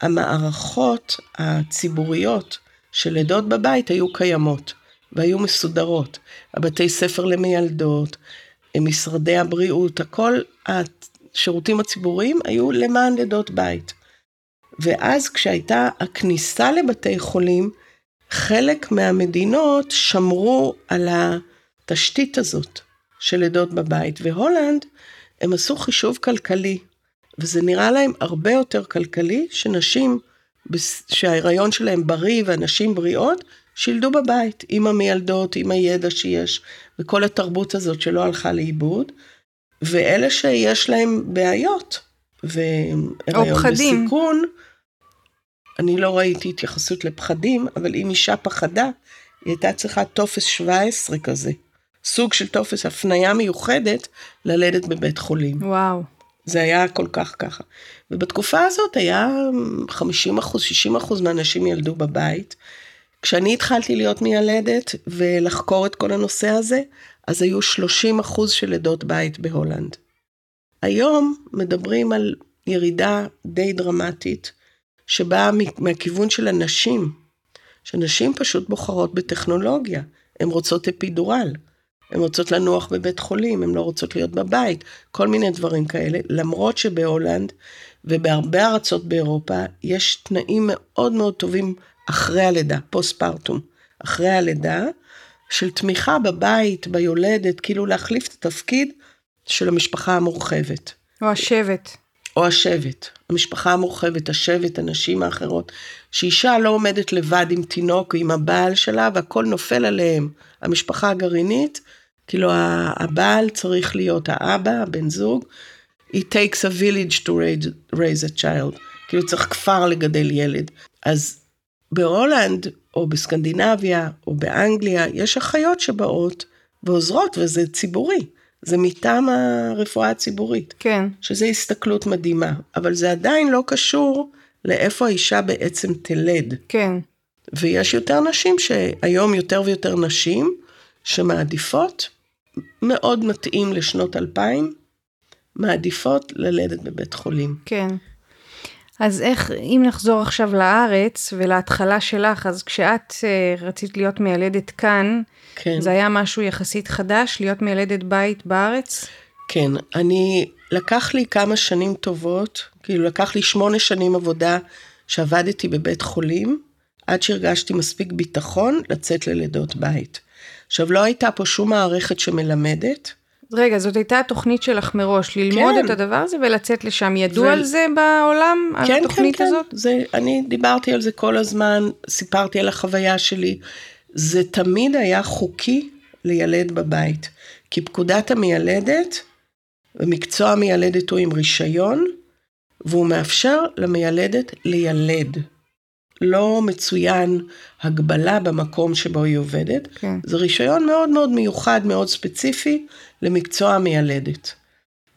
המערכות הציבוריות של לידות בבית היו קיימות והיו מסודרות. הבתי ספר למיילדות, משרדי הבריאות, הכל השירותים הציבוריים היו למען לידות בית. ואז כשהייתה הכניסה לבתי חולים, חלק מהמדינות שמרו על התשתית הזאת של לידות בבית, והולנד, הם עשו חישוב כלכלי, וזה נראה להם הרבה יותר כלכלי שנשים שההיריון שלהם בריא ואנשים בריאות, שילדו בבית עם המיילדות, עם הידע שיש, וכל התרבות הזאת שלא הלכה לאיבוד, ואלה שיש להם בעיות, והיריון בסיכון, אני לא ראיתי התייחסות לפחדים, אבל אם אישה פחדה, היא הייתה צריכה טופס 17 כזה. סוג של טופס הפניה מיוחדת ללדת בבית חולים. וואו. זה היה כל כך ככה. ובתקופה הזאת היה 50 אחוז, 60 אחוז מהנשים ילדו בבית. כשאני התחלתי להיות מיילדת ולחקור את כל הנושא הזה, אז היו 30 אחוז של לידות בית בהולנד. היום מדברים על ירידה די דרמטית, שבאה מהכיוון של הנשים, שנשים פשוט בוחרות בטכנולוגיה, הן רוצות אפידורל, הן רוצות לנוח בבית חולים, הן לא רוצות להיות בבית, כל מיני דברים כאלה, למרות שבהולנד ובהרבה ארצות באירופה יש תנאים מאוד מאוד טובים אחרי הלידה, פוסט פרטום, אחרי הלידה, של תמיכה בבית, ביולדת, כאילו להחליף את התפקיד של המשפחה המורחבת. או השבט. או השבט, המשפחה המורחבת, השבט, הנשים האחרות, שאישה לא עומדת לבד עם תינוק או עם הבעל שלה והכל נופל עליהם. המשפחה הגרעינית, כאילו הבעל צריך להיות האבא, הבן זוג, it takes a village to raise, raise a child, כאילו צריך כפר לגדל ילד. אז בהולנד, או בסקנדינביה, או באנגליה, יש אחיות שבאות ועוזרות, וזה ציבורי. זה מטעם הרפואה הציבורית. כן. שזה הסתכלות מדהימה, אבל זה עדיין לא קשור לאיפה האישה בעצם תלד. כן. ויש יותר נשים שהיום יותר ויותר נשים שמעדיפות, מאוד מתאים לשנות 2000, מעדיפות ללדת בבית חולים. כן. אז איך, אם נחזור עכשיו לארץ ולהתחלה שלך, אז כשאת uh, רצית להיות מיילדת כאן, כן. זה היה משהו יחסית חדש, להיות מיילדת בית בארץ? כן, אני, לקח לי כמה שנים טובות, כאילו לקח לי שמונה שנים עבודה שעבדתי בבית חולים, עד שהרגשתי מספיק ביטחון לצאת ללידות בית. עכשיו, לא הייתה פה שום מערכת שמלמדת, רגע, זאת הייתה התוכנית שלך מראש, ללמוד כן. את הדבר הזה ולצאת לשם. ידעו ו... על זה בעולם, כן, על התוכנית כן, הזאת? כן, זה, אני דיברתי על זה כל הזמן, סיפרתי על החוויה שלי. זה תמיד היה חוקי לילד בבית, כי פקודת המיילדת, ומקצוע המיילדת הוא עם רישיון, והוא מאפשר למיילדת לילד. לא מצוין הגבלה במקום שבו היא עובדת. כן. זה רישיון מאוד מאוד מיוחד, מאוד ספציפי, למקצוע המיילדת.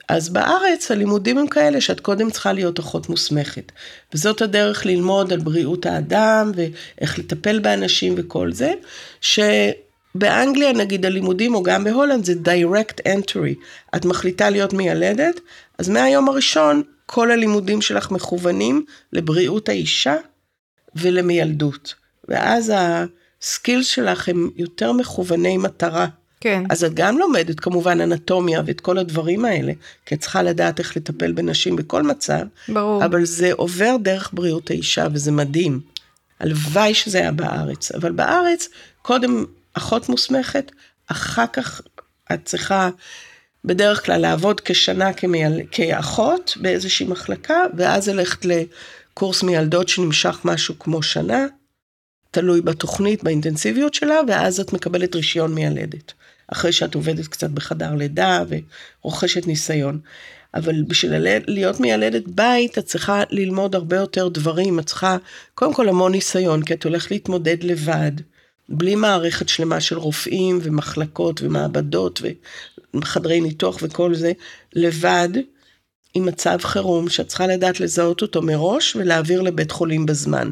אז בארץ הלימודים הם כאלה שאת קודם צריכה להיות אחות מוסמכת. וזאת הדרך ללמוד על בריאות האדם ואיך לטפל באנשים וכל זה, שבאנגליה נגיד הלימודים או גם בהולנד זה direct entry. את מחליטה להיות מיילדת, אז מהיום הראשון כל הלימודים שלך מכוונים לבריאות האישה ולמיילדות. ואז הסקילס שלך הם יותר מכווני מטרה. כן. אז את גם לומדת כמובן אנטומיה ואת כל הדברים האלה, כי את צריכה לדעת איך לטפל בנשים בכל מצב. ברור. אבל זה עובר דרך בריאות האישה וזה מדהים. הלוואי שזה היה בארץ, אבל בארץ קודם אחות מוסמכת, אחר כך את צריכה בדרך כלל לעבוד כשנה כמייל... כאחות באיזושהי מחלקה, ואז ללכת לקורס מיילדות שנמשך משהו כמו שנה, תלוי בתוכנית, באינטנסיביות שלה, ואז את מקבלת רישיון מיילדת. אחרי שאת עובדת קצת בחדר לידה ורוכשת ניסיון. אבל בשביל להיות מיילדת בית, את צריכה ללמוד הרבה יותר דברים, את צריכה קודם כל המון ניסיון, כי את הולכת להתמודד לבד, בלי מערכת שלמה של רופאים ומחלקות ומעבדות וחדרי ניתוח וכל זה, לבד, עם מצב חירום, שאת צריכה לדעת לזהות אותו מראש ולהעביר לבית חולים בזמן.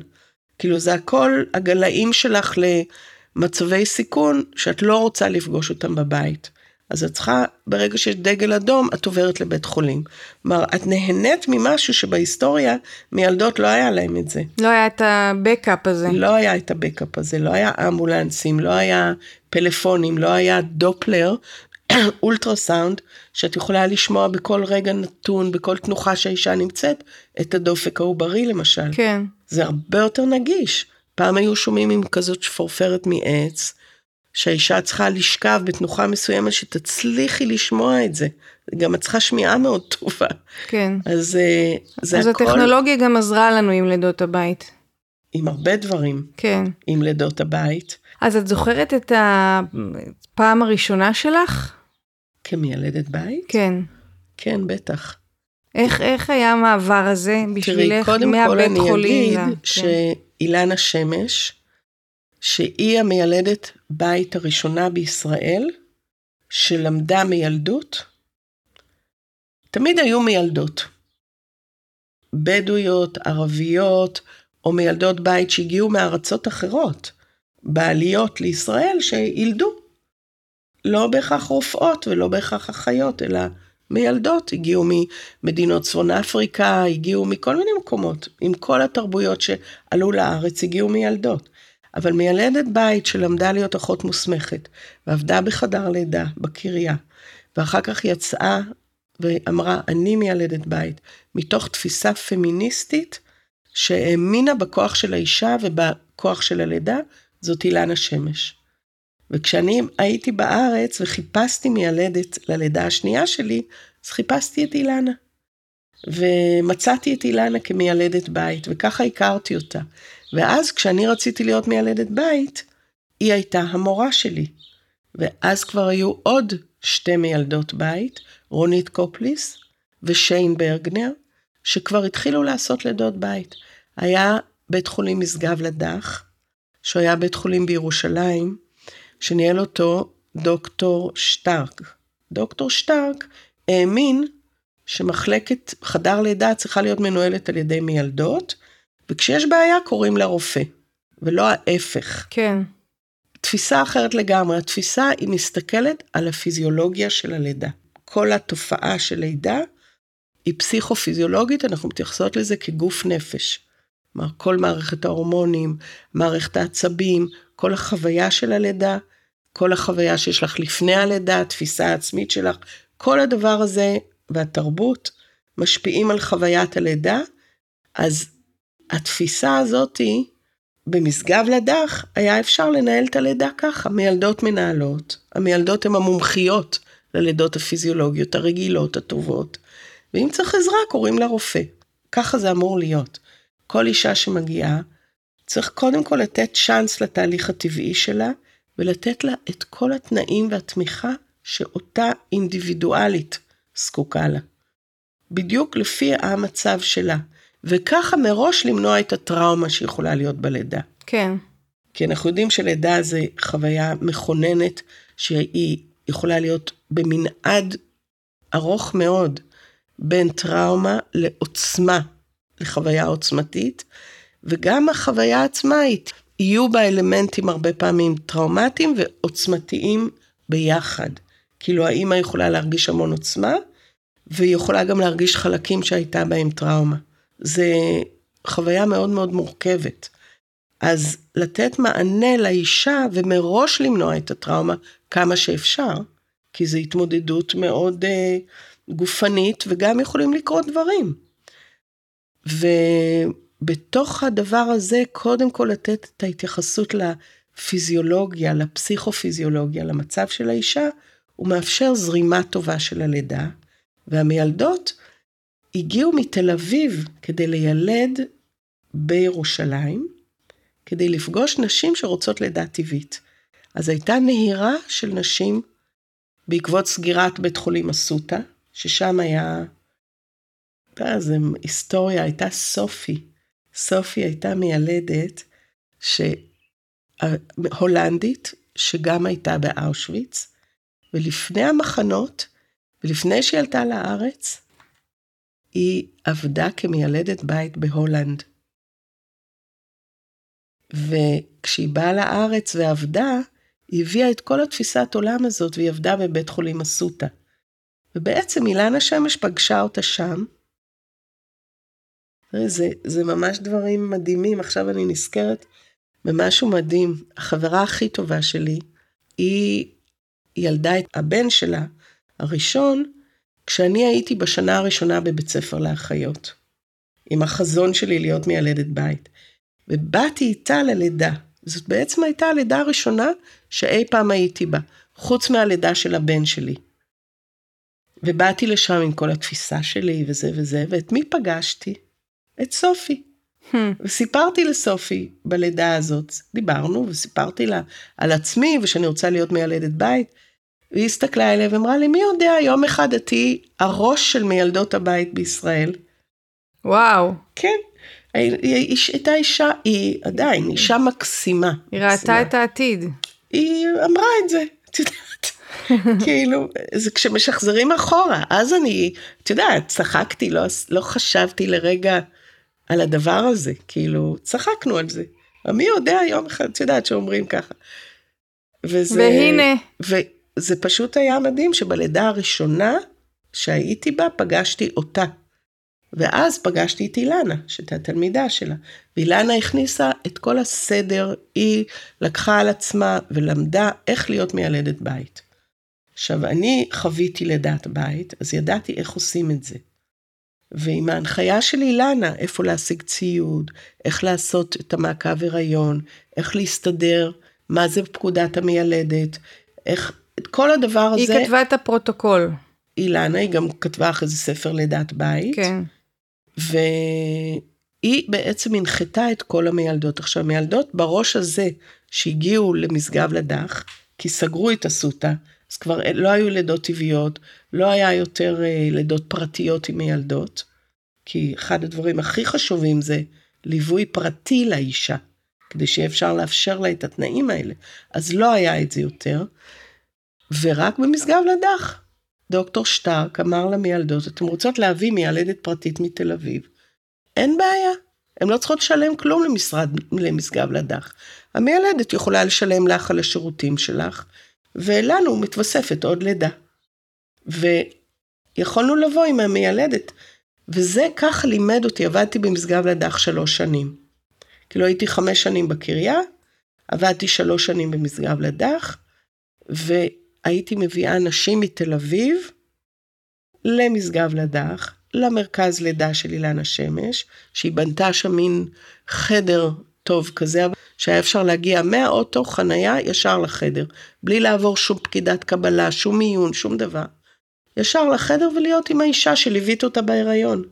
כאילו זה הכל הגלאים שלך למצבי סיכון שאת לא רוצה לפגוש אותם בבית. אז את צריכה, ברגע שיש דגל אדום, את עוברת לבית חולים. כלומר, את נהנית ממשהו שבהיסטוריה מילדות לא היה להם את זה. לא היה את הבקאפ הזה. לא היה את הבקאפ הזה, לא היה אמבולנסים, לא היה פלאפונים, לא היה דופלר, אולטרסאונד, שאת יכולה לשמוע בכל רגע נתון, בכל תנוחה שהאישה נמצאת, את הדופק העוברי למשל. כן. זה הרבה יותר נגיש. פעם היו שומעים עם כזאת שפורפרת מעץ, שהאישה צריכה לשכב בתנוחה מסוימת שתצליחי לשמוע את זה. גם את צריכה שמיעה מאוד טובה. כן. אז אה, זה אז הכל... אז הטכנולוגיה גם עזרה לנו עם לידות הבית. עם הרבה דברים. כן. עם לידות הבית. אז את זוכרת את הפעם הראשונה שלך? כמיילדת בית? כן. כן, בטח. איך, איך היה המעבר הזה בשבילך מהבית חולים? תראי, קודם כל אני אגיד כן. שאילנה שמש, שהיא המיילדת בית הראשונה בישראל, שלמדה מילדות. תמיד היו מיילדות. בדואיות, ערביות, או מיילדות בית שהגיעו מארצות אחרות, בעליות לישראל, שילדו. לא בהכרח רופאות ולא בהכרח אחיות, אלא מיילדות. הגיעו ממדינות צפון אפריקה, הגיעו מכל מיני מקומות. עם כל התרבויות שעלו לארץ, הגיעו מיילדות. אבל מיילדת בית שלמדה להיות אחות מוסמכת, ועבדה בחדר לידה, בקריה, ואחר כך יצאה ואמרה, אני מיילדת בית, מתוך תפיסה פמיניסטית, שהאמינה בכוח של האישה ובכוח של הלידה, זאת אילנה שמש. וכשאני הייתי בארץ וחיפשתי מיילדת ללידה השנייה שלי, אז חיפשתי את אילנה. ומצאתי את אילנה כמיילדת בית, וככה הכרתי אותה. ואז כשאני רציתי להיות מיילדת בית, היא הייתה המורה שלי. ואז כבר היו עוד שתי מיילדות בית, רונית קופליס ושיין ברגנר, שכבר התחילו לעשות לידות בית. היה בית חולים משגב לדח, שהוא היה בית חולים בירושלים, שניהל אותו דוקטור שטרק. דוקטור שטרק האמין שמחלקת חדר לידה צריכה להיות מנוהלת על ידי מיילדות, וכשיש בעיה קוראים לה רופא, ולא ההפך. כן. תפיסה אחרת לגמרי, התפיסה היא מסתכלת על הפיזיולוגיה של הלידה. כל התופעה של לידה היא פסיכופיזיולוגית, אנחנו מתייחסות לזה כגוף נפש. כלומר, כל מערכת ההורמונים, מערכת העצבים, כל החוויה של הלידה, כל החוויה שיש לך לפני הלידה, התפיסה העצמית שלך, כל הדבר הזה והתרבות משפיעים על חוויית הלידה, אז התפיסה הזאתי, במשגב לדח, היה אפשר לנהל את הלידה ככה, מיילדות מנהלות. המיילדות הן המומחיות ללידות הפיזיולוגיות הרגילות, הטובות, ואם צריך עזרה, קוראים לה רופא. ככה זה אמור להיות. כל אישה שמגיעה, צריך קודם כל לתת צ'אנס לתהליך הטבעי שלה, ולתת לה את כל התנאים והתמיכה שאותה אינדיבידואלית זקוקה לה. בדיוק לפי המצב שלה. וככה מראש למנוע את הטראומה שיכולה להיות בלידה. כן. כי אנחנו יודעים שלידה זה חוויה מכוננת, שהיא יכולה להיות במנעד ארוך מאוד, בין טראומה לעוצמה, לחוויה עוצמתית, וגם החוויה עצמה היא, יהיו בה אלמנטים הרבה פעמים טראומטיים ועוצמתיים ביחד. כאילו האימא יכולה להרגיש המון עוצמה, והיא יכולה גם להרגיש חלקים שהייתה בהם טראומה. זה חוויה מאוד מאוד מורכבת. אז לתת מענה לאישה ומראש למנוע את הטראומה כמה שאפשר, כי זו התמודדות מאוד uh, גופנית וגם יכולים לקרות דברים. ובתוך הדבר הזה, קודם כל לתת את ההתייחסות לפיזיולוגיה, לפסיכופיזיולוגיה, למצב של האישה, הוא מאפשר זרימה טובה של הלידה, והמיילדות הגיעו מתל אביב כדי לילד בירושלים, כדי לפגוש נשים שרוצות לידה טבעית. אז הייתה נהירה של נשים בעקבות סגירת בית חולים אסותא, ששם היה, אתה יודע, זו היסטוריה, הייתה סופי. סופי הייתה מיילדת ש... הולנדית, שגם הייתה באושוויץ, ולפני המחנות, ולפני שהיא עלתה לארץ, היא עבדה כמיילדת בית בהולנד. וכשהיא באה לארץ ועבדה, היא הביאה את כל התפיסת עולם הזאת, והיא עבדה בבית חולים אסותא. ובעצם אילנה שמש פגשה אותה שם. זה, זה ממש דברים מדהימים, עכשיו אני נזכרת במשהו מדהים. החברה הכי טובה שלי, היא ילדה את הבן שלה, הראשון, כשאני הייתי בשנה הראשונה בבית ספר לאחיות, עם החזון שלי להיות מיילדת בית. ובאתי איתה ללידה. זאת בעצם הייתה הלידה הראשונה שאי פעם הייתי בה, חוץ מהלידה של הבן שלי. ובאתי לשם עם כל התפיסה שלי וזה וזה, ואת מי פגשתי? את סופי. Hmm. וסיפרתי לסופי בלידה הזאת, דיברנו וסיפרתי לה על עצמי ושאני רוצה להיות מיילדת בית. והיא הסתכלה אליי ואמרה לי, מי יודע, יום אחד את תהיי הראש של מיילדות הבית בישראל. וואו. כן. היא הייתה אישה, היא עדיין אישה מקסימה. היא ראתה את העתיד. היא אמרה את זה, את יודעת. כאילו, זה כשמשחזרים אחורה, אז אני, את יודעת, צחקתי, לא, לא חשבתי לרגע על הדבר הזה, כאילו, צחקנו על זה. מי יודע יום אחד, את יודעת שאומרים ככה. וזה, והנה. וזה פשוט היה מדהים שבלידה הראשונה שהייתי בה, פגשתי אותה. ואז פגשתי את אילנה, שהייתה תלמידה שלה. ואילנה הכניסה את כל הסדר, היא לקחה על עצמה ולמדה איך להיות מיילדת בית. עכשיו, אני חוויתי לידת בית, אז ידעתי איך עושים את זה. ועם ההנחיה של אילנה, איפה להשיג ציוד, איך לעשות את המעקב הריון, איך להסתדר, מה זה פקודת המיילדת, איך, את כל הדבר היא הזה. היא כתבה את הפרוטוקול. אילנה, היא גם כתבה אחרי זה ספר לידת בית. כן. והיא בעצם הנחתה את כל המיילדות. עכשיו, מיילדות בראש הזה שהגיעו למשגב לדח, כי סגרו את אסותא, אז כבר לא היו לידות טבעיות, לא היה יותר אה, לידות פרטיות עם מיילדות, כי אחד הדברים הכי חשובים זה ליווי פרטי לאישה, כדי שיהיה אפשר לאפשר לה את התנאים האלה. אז לא היה את זה יותר, ורק במשגב לדח. דוקטור שטרק אמר למיילדות, אתם רוצות להביא מיילדת פרטית מתל אביב? אין בעיה, הן לא צריכות לשלם כלום למשרד, למשגב לדח. המיילדת יכולה לשלם לך על השירותים שלך, ולנו מתווספת עוד לידה. ויכולנו לבוא עם המיילדת, וזה ככה לימד אותי, עבדתי במשגב לדח שלוש שנים. כאילו הייתי חמש שנים בקריה, עבדתי שלוש שנים במשגב לדח, ו... הייתי מביאה נשים מתל אביב למשגב לדח, למרכז לידה של אילנה שמש, שהיא בנתה שם מין חדר טוב כזה, שהיה אפשר להגיע מהאוטו, חנייה, ישר לחדר, בלי לעבור שום פקידת קבלה, שום מיון, שום דבר. ישר לחדר ולהיות עם האישה שליווית אותה בהיריון.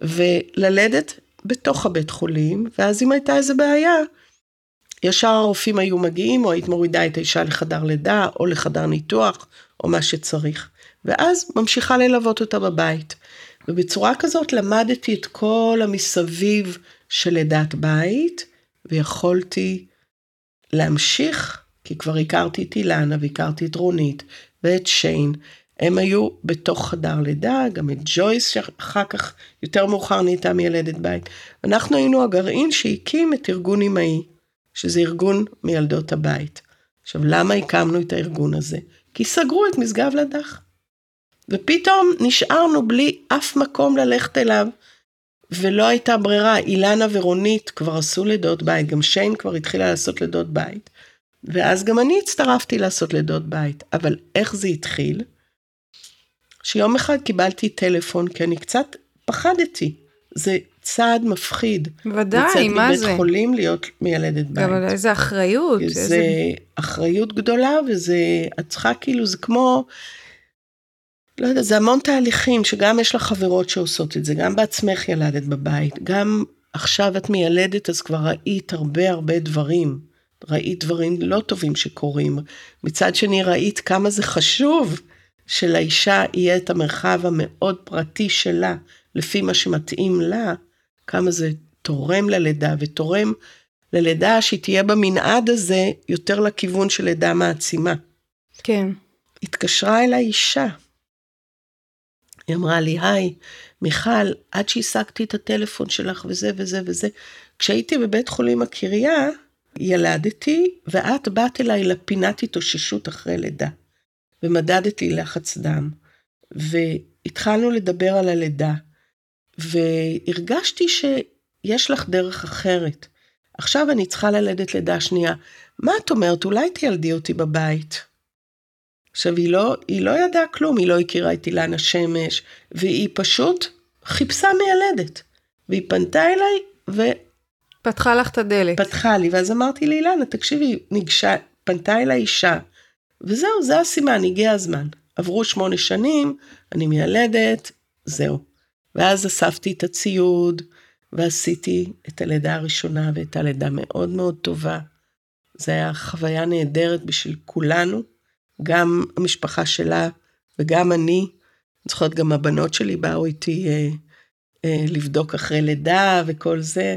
וללדת בתוך הבית חולים, ואז אם הייתה איזה בעיה, ישר הרופאים היו מגיעים, או היית מורידה את האישה לחדר לידה, או לחדר ניתוח, או מה שצריך. ואז ממשיכה ללוות אותה בבית. ובצורה כזאת למדתי את כל המסביב של לידת בית, ויכולתי להמשיך, כי כבר הכרתי את אילנה, והכרתי את רונית, ואת שיין. הם היו בתוך חדר לידה, גם את ג'ויס, שאחר כך, יותר מאוחר נהייתה מילדת בית. אנחנו היינו הגרעין שהקים את ארגון אמאי. שזה ארגון מילדות הבית. עכשיו, למה הקמנו את הארגון הזה? כי סגרו את משגב לדח. ופתאום נשארנו בלי אף מקום ללכת אליו, ולא הייתה ברירה. אילנה ורונית כבר עשו לידות בית, גם שיין כבר התחילה לעשות לידות בית, ואז גם אני הצטרפתי לעשות לידות בית. אבל איך זה התחיל? שיום אחד קיבלתי טלפון, כי אני קצת פחדתי. זה צעד מפחיד. ודאי, מה זה? לצאת מבית חולים להיות מיילדת בית. גם איזה אחריות. זה איזה... אחריות גדולה, וזה, את צריכה כאילו, זה כמו, לא יודע, זה המון תהליכים, שגם יש לך חברות שעושות את זה, גם בעצמך ילדת בבית, גם עכשיו את מיילדת, אז כבר ראית הרבה הרבה דברים. ראית דברים לא טובים שקורים. מצד שני ראית כמה זה חשוב שלאישה יהיה את המרחב המאוד פרטי שלה, לפי מה שמתאים לה, כמה זה תורם ללידה ותורם ללידה שהיא תהיה במנעד הזה יותר לכיוון של לידה מעצימה. כן. התקשרה אליי אישה. היא אמרה לי, היי, מיכל, עד שהשגתי את הטלפון שלך וזה וזה וזה, כשהייתי בבית חולים הקריה, ילדתי, ואת באת אליי לפינת התאוששות אחרי לידה, ומדדת לי לחץ דם, והתחלנו לדבר על הלידה, והרגשתי שיש לך דרך אחרת. עכשיו אני צריכה ללדת לידה שנייה. מה את אומרת? אולי תילדי אותי בבית. עכשיו, היא לא, היא לא ידעה כלום, היא לא הכירה את אילן השמש, והיא פשוט חיפשה מיילדת. והיא פנתה אליי, ו... פתחה לך את הדלת. פתחה לי, ואז אמרתי לאילנה, תקשיבי, ניגשה, פנתה אליי אישה, וזהו, זה הסימן, הגיע הזמן. עברו שמונה שנים, אני מיילדת, זהו. ואז אספתי את הציוד, ועשיתי את הלידה הראשונה, והייתה לידה מאוד מאוד טובה. זו הייתה חוויה נהדרת בשביל כולנו, גם המשפחה שלה וגם אני. אני זוכרת, גם הבנות שלי באו איתי אה, אה, לבדוק אחרי לידה וכל זה.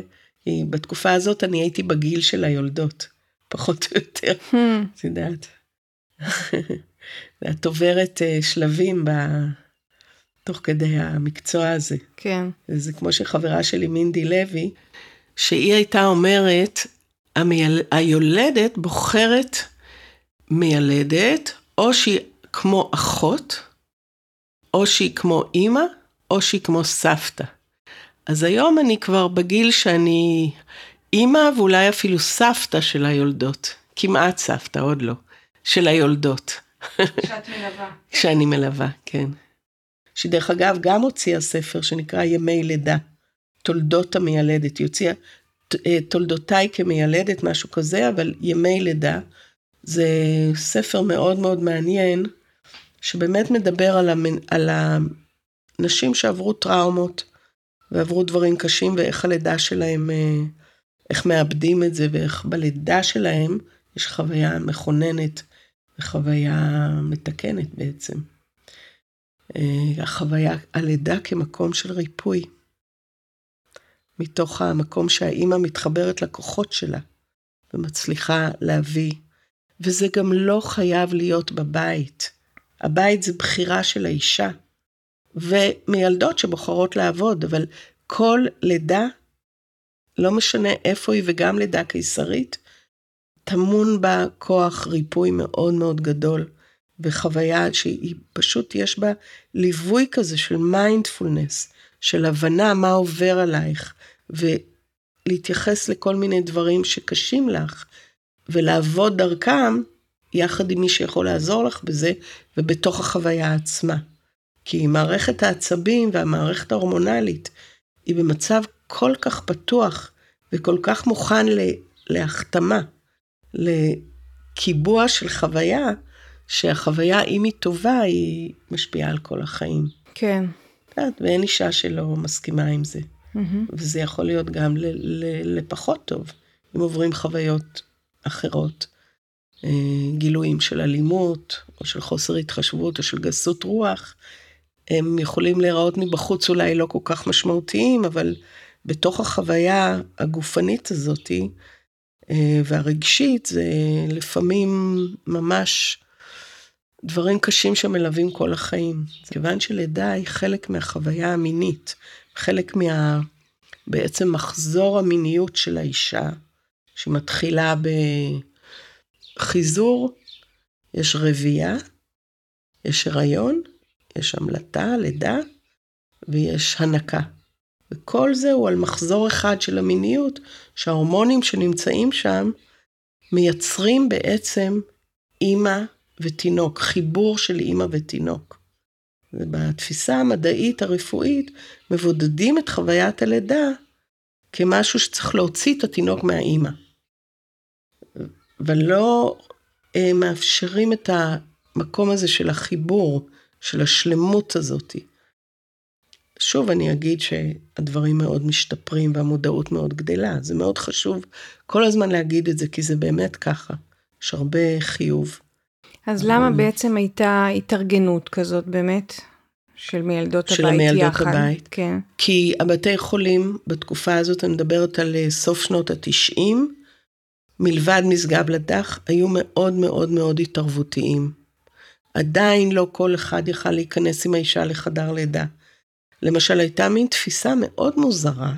בתקופה הזאת אני הייתי בגיל של היולדות, פחות או יותר, hmm. את יודעת. ואת עוברת אה, שלבים ב... תוך כדי המקצוע הזה. כן. זה כמו שחברה שלי, מינדי לוי, שהיא הייתה אומרת, המייל... היולדת בוחרת מיילדת, או שהיא כמו אחות, או שהיא כמו אימא, או שהיא כמו סבתא. אז היום אני כבר בגיל שאני אימא ואולי אפילו סבתא של היולדות. כמעט סבתא, עוד לא. של היולדות. שאת מלווה. שאני מלווה, כן. שדרך אגב גם הוציאה ספר שנקרא ימי לידה, תולדות המיילדת. היא הוציאה אה, תולדותיי כמיילדת, משהו כזה, אבל ימי לידה. זה ספר מאוד מאוד מעניין, שבאמת מדבר על, המנ... על הנשים שעברו טראומות ועברו דברים קשים ואיך הלידה שלהם, אה, איך מאבדים את זה ואיך בלידה שלהם יש חוויה מכוננת וחוויה מתקנת בעצם. אה, החוויה, הלידה כמקום של ריפוי. מתוך המקום שהאימא מתחברת לכוחות שלה ומצליחה להביא וזה גם לא חייב להיות בבית. הבית זה בחירה של האישה, ומילדות שבוחרות לעבוד, אבל כל לידה, לא משנה איפה היא וגם לידה קיסרית, טמון בה כוח ריפוי מאוד מאוד גדול, וחוויה שהיא פשוט, יש בה ליווי כזה של מיינדפולנס, של הבנה מה עובר עלייך, ולהתייחס לכל מיני דברים שקשים לך, ולעבוד דרכם יחד עם מי שיכול לעזור לך בזה, ובתוך החוויה עצמה. כי מערכת העצבים והמערכת ההורמונלית היא במצב כל כך פתוח וכל כך מוכן להחתמה, לקיבוע של חוויה, שהחוויה, אם היא טובה, היא משפיעה על כל החיים. כן. ואין אישה שלא מסכימה עם זה. Mm-hmm. וזה יכול להיות גם לפחות טוב, אם עוברים חוויות אחרות. אה, גילויים של אלימות, או של חוסר התחשבות, או של גסות רוח, הם יכולים להיראות מבחוץ אולי לא כל כך משמעותיים, אבל בתוך החוויה הגופנית הזאתי, והרגשית, זה לפעמים ממש דברים קשים שמלווים כל החיים. כיוון שלידה היא חלק מהחוויה המינית, חלק מה... בעצם מחזור המיניות של האישה, שמתחילה בחיזור, יש רבייה, יש הריון, יש המלטה, לידה, ויש הנקה. וכל זה הוא על מחזור אחד של המיניות, שההורמונים שנמצאים שם מייצרים בעצם אימא ותינוק, חיבור של אימא ותינוק. ובתפיסה המדעית הרפואית מבודדים את חוויית הלידה כמשהו שצריך להוציא את התינוק מהאימא. ולא אה, מאפשרים את המקום הזה של החיבור, של השלמות הזאת. שוב, אני אגיד שהדברים מאוד משתפרים והמודעות מאוד גדלה. זה מאוד חשוב כל הזמן להגיד את זה, כי זה באמת ככה. יש הרבה חיוב. אז למה בעצם הייתה התארגנות כזאת באמת? של מיילדות של הבית המילדות יחד. הבית. כן. כי הבתי חולים בתקופה הזאת, אני מדברת על אה, סוף שנות התשעים, מלבד משגב לדח, היו מאוד מאוד מאוד התערבותיים. עדיין לא כל אחד יכל להיכנס עם האישה לחדר לידה. למשל, הייתה מין תפיסה מאוד מוזרה,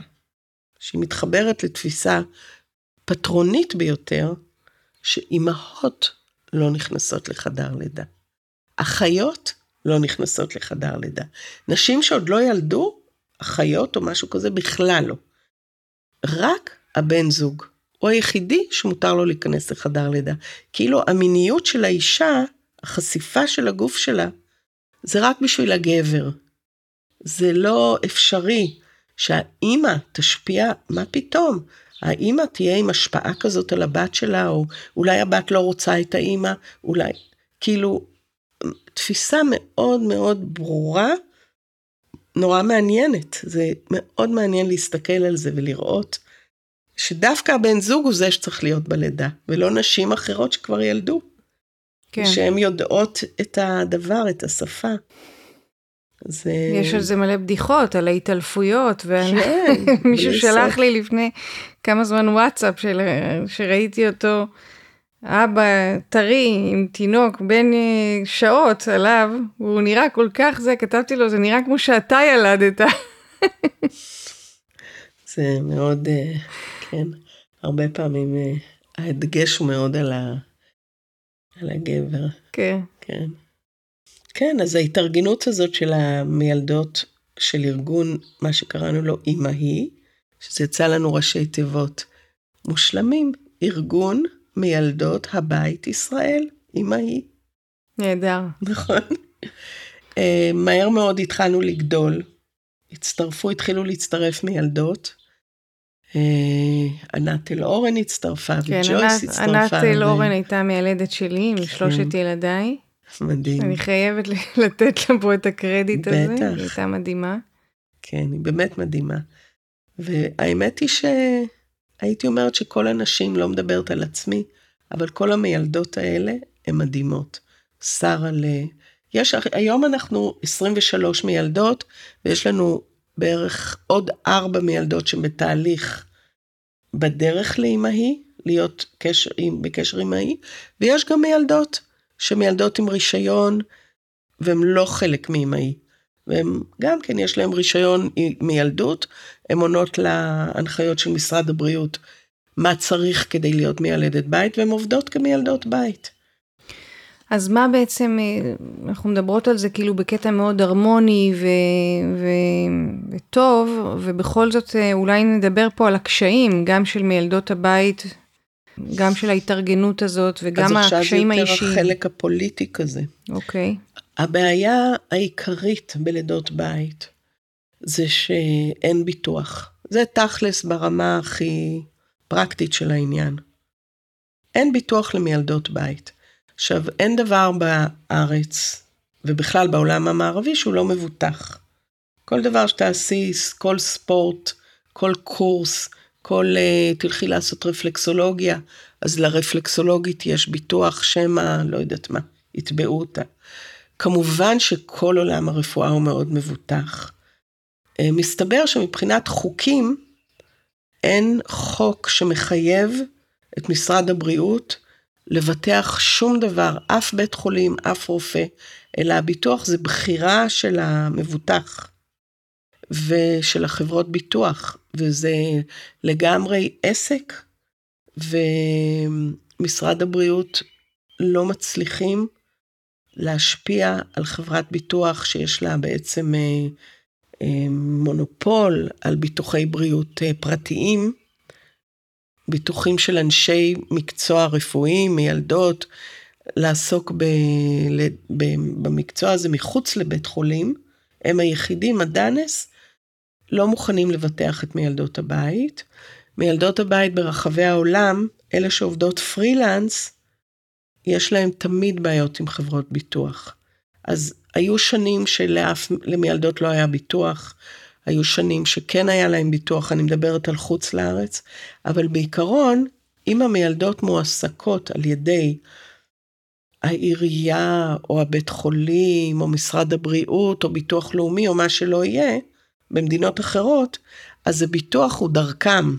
שהיא מתחברת לתפיסה פטרונית ביותר, שאימהות לא נכנסות לחדר לידה. אחיות לא נכנסות לחדר לידה. נשים שעוד לא ילדו, אחיות או משהו כזה, בכלל לא. רק הבן זוג. הוא היחידי שמותר לו להיכנס לחדר לידה. כאילו המיניות של האישה, החשיפה של הגוף שלה, זה רק בשביל הגבר. זה לא אפשרי שהאימא תשפיע, מה פתאום? האימא תהיה עם השפעה כזאת על הבת שלה, או אולי הבת לא רוצה את האימא, אולי, כאילו, תפיסה מאוד מאוד ברורה, נורא מעניינת. זה מאוד מעניין להסתכל על זה ולראות שדווקא הבן זוג הוא זה שצריך להיות בלידה, ולא נשים אחרות שכבר ילדו. כן. שהן יודעות את הדבר, את השפה. זה... יש על זה מלא בדיחות, על ההתעלפויות, ומישהו כן, שלח לי לפני כמה זמן וואטסאפ של... שראיתי אותו, אבא טרי עם תינוק בן אה, שעות עליו, והוא נראה כל כך זה, כתבתי לו, זה נראה כמו שאתה ילדת. זה מאוד, אה, כן, הרבה פעמים אה, ההדגש הוא מאוד על, ה... על הגבר. כן. כן. כן, אז ההתארגנות הזאת של המילדות של ארגון, מה שקראנו לו אימהי, שזה יצא לנו ראשי תיבות מושלמים, ארגון מילדות הבית ישראל, אימהי. נהדר. נכון. uh, מהר מאוד התחלנו לגדול. הצטרפו, התחילו להצטרף מילדות. Uh, ענת אלאורן הצטרפה, כן, וג'ויס הצטרפה. ענת אלאורן. הייתה מיילדת שלי, עם שלושת כן. ילדיי. מדהים. אני חייבת לתת לה פה את הקרדיט בטח. הזה, היא הייתה מדהימה. כן, היא באמת מדהימה. והאמת היא שהייתי אומרת שכל הנשים, לא מדברת על עצמי, אבל כל המיילדות האלה הן מדהימות. שרה ל... יש, היום אנחנו 23 מיילדות, ויש לנו בערך עוד ארבע מיילדות שבתהליך בדרך לאימהי, להיות קשר, בקשר עם האי, ויש גם מיילדות שמיילדות עם רישיון, והן לא חלק מאמאי. והם גם כן, יש להם רישיון מילדות, הן עונות להנחיות של משרד הבריאות, מה צריך כדי להיות מיילדת בית, והן עובדות כמיילדות בית. אז מה בעצם, אנחנו מדברות על זה כאילו בקטע מאוד הרמוני ו... ו... וטוב, ובכל זאת אה, אולי נדבר פה על הקשיים, גם של מיילדות הבית גם של ההתארגנות הזאת וגם הקשיים האישיים. אז עכשיו יותר החלק הפוליטי כזה. אוקיי. הבעיה העיקרית בלידות בית זה שאין ביטוח. זה תכלס ברמה הכי פרקטית של העניין. אין ביטוח למיילדות בית. עכשיו, אין דבר בארץ, ובכלל בעולם המערבי, שהוא לא מבוטח. כל דבר שתעשי, כל ספורט, כל קורס, כל, uh, תלכי לעשות רפלקסולוגיה, אז לרפלקסולוגית יש ביטוח שמא, לא יודעת מה, יתבעו אותה. כמובן שכל עולם הרפואה הוא מאוד מבוטח. Uh, מסתבר שמבחינת חוקים, אין חוק שמחייב את משרד הבריאות לבטח שום דבר, אף בית חולים, אף רופא, אלא הביטוח זה בחירה של המבוטח. ושל החברות ביטוח, וזה לגמרי עסק, ומשרד הבריאות לא מצליחים להשפיע על חברת ביטוח שיש לה בעצם אה, אה, מונופול על ביטוחי בריאות אה, פרטיים, ביטוחים של אנשי מקצוע רפואיים, מילדות, לעסוק ב, ב, במקצוע הזה מחוץ לבית חולים. הם היחידים, הדאנס, לא מוכנים לבטח את מיילדות הבית. מיילדות הבית ברחבי העולם, אלה שעובדות פרילנס, יש להם תמיד בעיות עם חברות ביטוח. אז היו שנים שלאף למיילדות לא היה ביטוח, היו שנים שכן היה להם ביטוח, אני מדברת על חוץ לארץ, אבל בעיקרון, אם המיילדות מועסקות על ידי העירייה, או הבית חולים, או משרד הבריאות, או ביטוח לאומי, או מה שלא יהיה, במדינות אחרות, אז הביטוח הוא דרכם.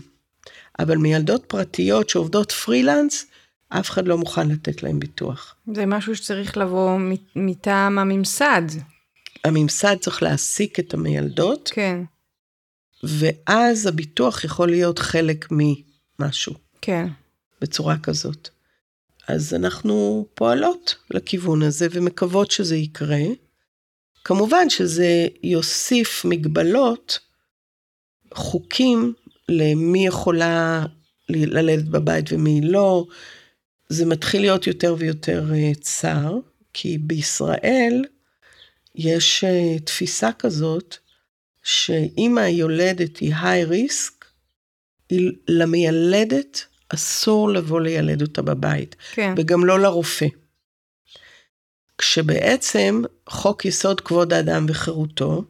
אבל מיילדות פרטיות שעובדות פרילנס, אף אחד לא מוכן לתת להם ביטוח. זה משהו שצריך לבוא מטעם הממסד. הממסד צריך להעסיק את המיילדות. כן. ואז הביטוח יכול להיות חלק ממשהו. כן. בצורה כזאת. אז אנחנו פועלות לכיוון הזה ומקוות שזה יקרה. כמובן שזה יוסיף מגבלות, חוקים למי יכולה ללדת בבית ומי לא. זה מתחיל להיות יותר ויותר אה, צר, כי בישראל יש אה, תפיסה כזאת, שאם היולדת היא היי ריסק, למיילדת אסור לבוא לילד אותה בבית, כן. וגם לא לרופא. כשבעצם חוק יסוד כבוד האדם וחירותו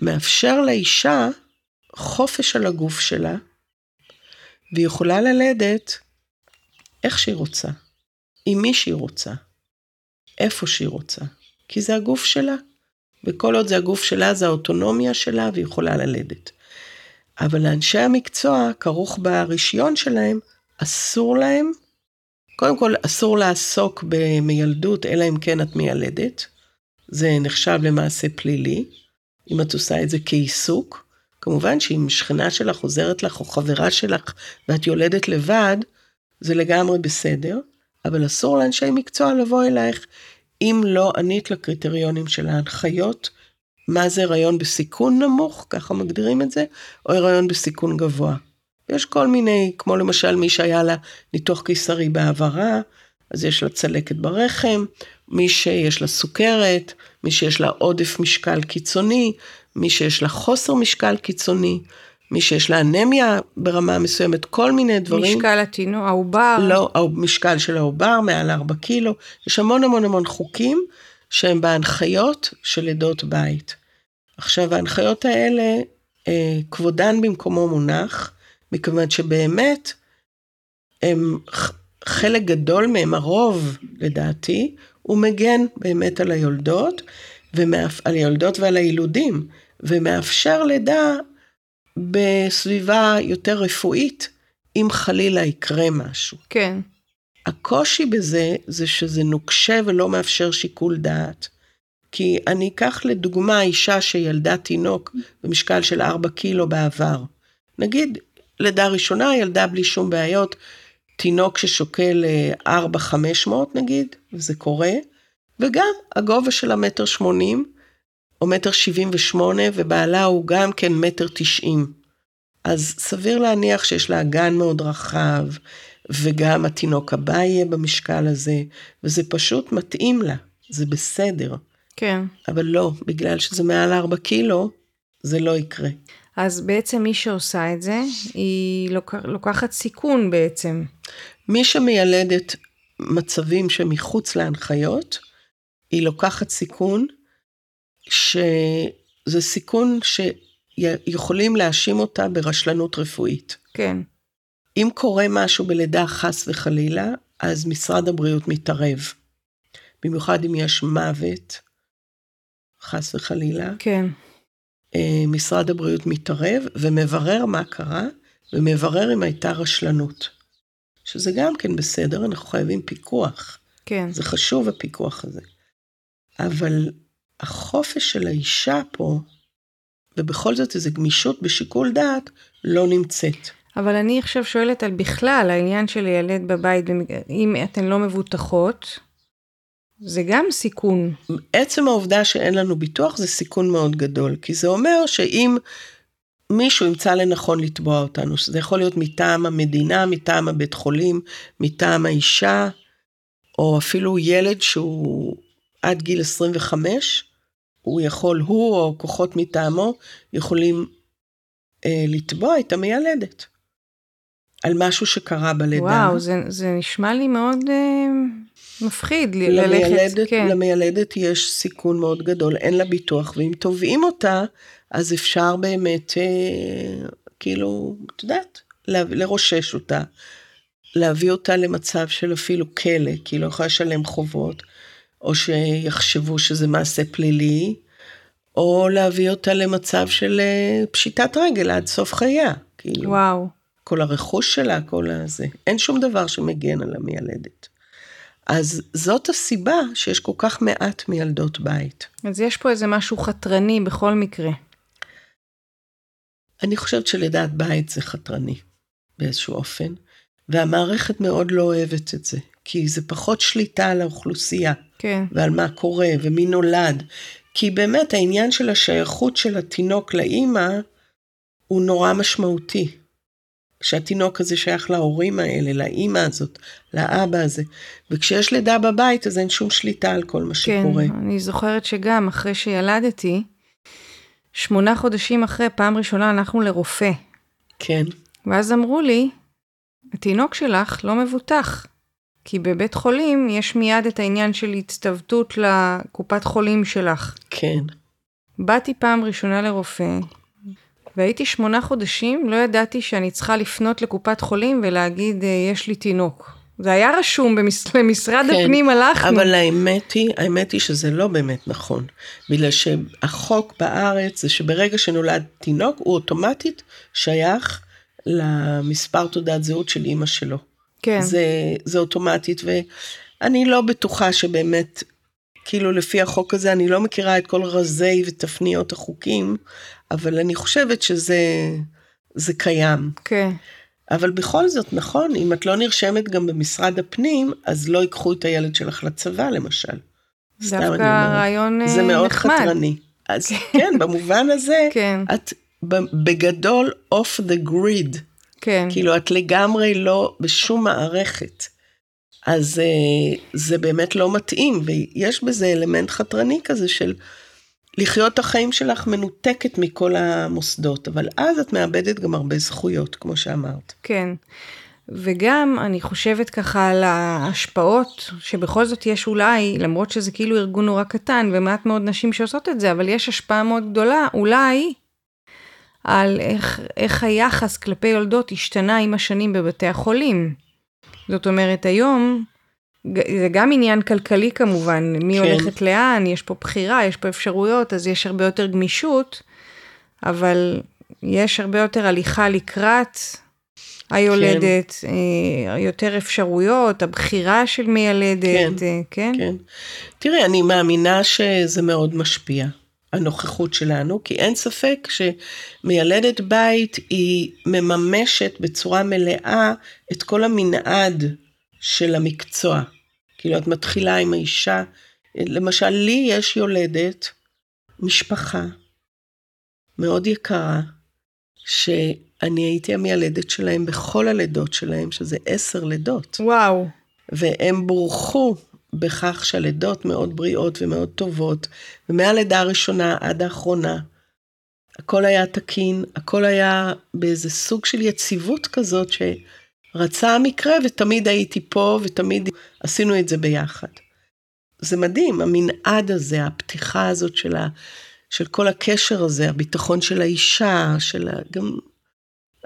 מאפשר לאישה חופש על הגוף שלה, והיא יכולה ללדת איך שהיא רוצה, עם מי שהיא רוצה, איפה שהיא רוצה, כי זה הגוף שלה. וכל עוד זה הגוף שלה, זה האוטונומיה שלה, והיא יכולה ללדת. אבל לאנשי המקצוע, כרוך ברישיון שלהם, אסור להם, קודם כל אסור לעסוק במיילדות, אלא אם כן את מיילדת. זה נחשב למעשה פלילי, אם את עושה את זה כעיסוק. כמובן שאם שכנה שלך עוזרת לך או חברה שלך ואת יולדת לבד, זה לגמרי בסדר, אבל אסור לאנשי מקצוע לבוא אלייך אם לא ענית לקריטריונים של ההנחיות מה זה הריון בסיכון נמוך, ככה מגדירים את זה, או הריון בסיכון גבוה. יש כל מיני, כמו למשל מי שהיה לה ניתוח קיסרי בהעברה, אז יש לה צלקת ברחם, מי שיש לה סוכרת, מי שיש לה עודף משקל קיצוני, מי שיש לה חוסר משקל קיצוני, מי שיש לה אנמיה ברמה מסוימת, כל מיני דברים. משקל התינוק, העובר. לא, המשקל של העובר מעל 4 קילו. יש המון המון המון חוקים שהם בהנחיות של לידות בית. עכשיו, ההנחיות האלה, אה, כבודן במקומו מונח, מכיוון שבאמת, הם, חלק גדול מהם, הרוב לדעתי, הוא מגן באמת על היולדות, ומאפ... על היולדות ועל הילודים, ומאפשר לידה בסביבה יותר רפואית, אם חלילה יקרה משהו. כן. הקושי בזה, זה שזה נוקשה ולא מאפשר שיקול דעת. כי אני אקח לדוגמה אישה שילדה תינוק במשקל של 4 קילו בעבר. נגיד, לידה ראשונה, ילדה בלי שום בעיות, תינוק ששוקל 4-500 אה, נגיד, וזה קורה, וגם הגובה של המטר 80, או מטר 78, ובעלה הוא גם כן מטר 90. אז סביר להניח שיש לה אגן מאוד רחב, וגם התינוק הבא יהיה במשקל הזה, וזה פשוט מתאים לה, זה בסדר. כן. אבל לא, בגלל שזה מעל 4 קילו, זה לא יקרה. אז בעצם מי שעושה את זה, היא לוק... לוקחת סיכון בעצם. מי שמיילדת מצבים שמחוץ להנחיות, היא לוקחת סיכון, שזה סיכון שיכולים להאשים אותה ברשלנות רפואית. כן. אם קורה משהו בלידה חס וחלילה, אז משרד הבריאות מתערב. במיוחד אם יש מוות, חס וחלילה. כן. אה, משרד הבריאות מתערב ומברר מה קרה, ומברר אם הייתה רשלנות. שזה גם כן בסדר, אנחנו חייבים פיקוח. כן. זה חשוב הפיקוח הזה. אבל החופש של האישה פה, ובכל זאת איזו גמישות בשיקול דעת, לא נמצאת. אבל אני עכשיו שואלת על בכלל, העניין של ילד בבית, אם אתן לא מבוטחות, זה גם סיכון. עצם העובדה שאין לנו ביטוח זה סיכון מאוד גדול, כי זה אומר שאם מישהו ימצא לנכון לתבוע אותנו, שזה יכול להיות מטעם המדינה, מטעם הבית חולים, מטעם האישה, או אפילו ילד שהוא עד גיל 25, הוא יכול, הוא או כוחות מטעמו, יכולים אה, לתבוע את המיילדת. על משהו שקרה בלידה. וואו, זה, זה נשמע לי מאוד... אה... מפחיד ל- ללכת, למיילדת, כן. למיילדת יש סיכון מאוד גדול, אין לה ביטוח, ואם תובעים אותה, אז אפשר באמת, אה, כאילו, את יודעת, לרושש אותה, להביא אותה למצב של אפילו כלא, כי היא לא יכולה לשלם חובות, או שיחשבו שזה מעשה פלילי, או להביא אותה למצב של אה, פשיטת רגל עד סוף חייה. כאילו, וואו. כל הרכוש שלה, כל הזה. אין שום דבר שמגן על המיילדת. אז זאת הסיבה שיש כל כך מעט מיילדות בית. אז יש פה איזה משהו חתרני בכל מקרה. אני חושבת שלידת בית זה חתרני באיזשהו אופן, והמערכת מאוד לא אוהבת את זה, כי זה פחות שליטה על האוכלוסייה כן. ועל מה קורה ומי נולד. כי באמת העניין של השייכות של התינוק לאימא הוא נורא משמעותי. שהתינוק הזה שייך להורים האלה, לאימא הזאת, לאבא הזה. וכשיש לידה בבית אז אין שום שליטה על כל מה כן, שקורה. אני זוכרת שגם אחרי שילדתי, שמונה חודשים אחרי, פעם ראשונה הלכנו לרופא. כן, ואז אמרו לי, התינוק שלך לא מבוטח. כי בבית חולים יש מיד את העניין של הצטוותות לקופת חולים שלך. כן. באתי פעם ראשונה לרופא, והייתי שמונה חודשים, לא ידעתי שאני צריכה לפנות לקופת חולים ולהגיד, "אה, יש לי תינוק. זה היה רשום במש... למשרד כן, הפנים, הלכנו. אבל האמת היא, האמת היא שזה לא באמת נכון. בגלל שהחוק בארץ זה שברגע שנולד תינוק, הוא אוטומטית שייך למספר תעודת זהות של אימא שלו. כן, זה, זה אוטומטית, ואני לא בטוחה שבאמת, כאילו לפי החוק הזה, אני לא מכירה את כל רזי ותפניות החוקים, אבל אני חושבת שזה זה קיים. כן, אבל בכל זאת, נכון, אם את לא נרשמת גם במשרד הפנים, אז לא ייקחו את הילד שלך לצבא, למשל. דווקא. רעיון אה, זה מאוד נחמד. חתרני. אז כן, במובן הזה, כן, את בגדול off the grid. כן, כאילו, את לגמרי לא בשום מערכת. אז אה, זה באמת לא מתאים, ויש בזה אלמנט חתרני כזה של לחיות את החיים שלך מנותקת מכל המוסדות, אבל אז את מאבדת גם הרבה זכויות, כמו שאמרת. כן. וגם אני חושבת ככה על ההשפעות, שבכל זאת יש אולי, למרות שזה כאילו ארגון נורא קטן ומעט מאוד נשים שעושות את זה, אבל יש השפעה מאוד גדולה, אולי, על איך, איך היחס כלפי יולדות השתנה עם השנים בבתי החולים. זאת אומרת, היום, זה גם עניין כלכלי כמובן, מי כן. הולכת לאן, יש פה בחירה, יש פה אפשרויות, אז יש הרבה יותר גמישות, אבל יש הרבה יותר הליכה לקראת היולדת, כן. יותר אפשרויות, הבחירה של מיילדת, כן, אה, כן? כן. תראי, אני מאמינה שזה מאוד משפיע, הנוכחות שלנו, כי אין ספק שמיילדת בית היא מממשת בצורה מלאה את כל המנעד של המקצוע. כאילו, את מתחילה עם האישה, למשל, לי יש יולדת, משפחה, מאוד יקרה, שאני הייתי המיילדת שלהם בכל הלידות שלהם, שזה עשר לידות. וואו, והם בורכו בכך שהלידות מאוד בריאות ומאוד טובות, ומהלידה הראשונה עד האחרונה, הכל היה תקין, הכל היה באיזה סוג של יציבות כזאת שרצה המקרה ותמיד הייתי פה ותמיד עשינו את זה ביחד. זה מדהים, המנעד הזה, הפתיחה הזאת של, ה, של כל הקשר הזה, הביטחון של האישה, של ה, גם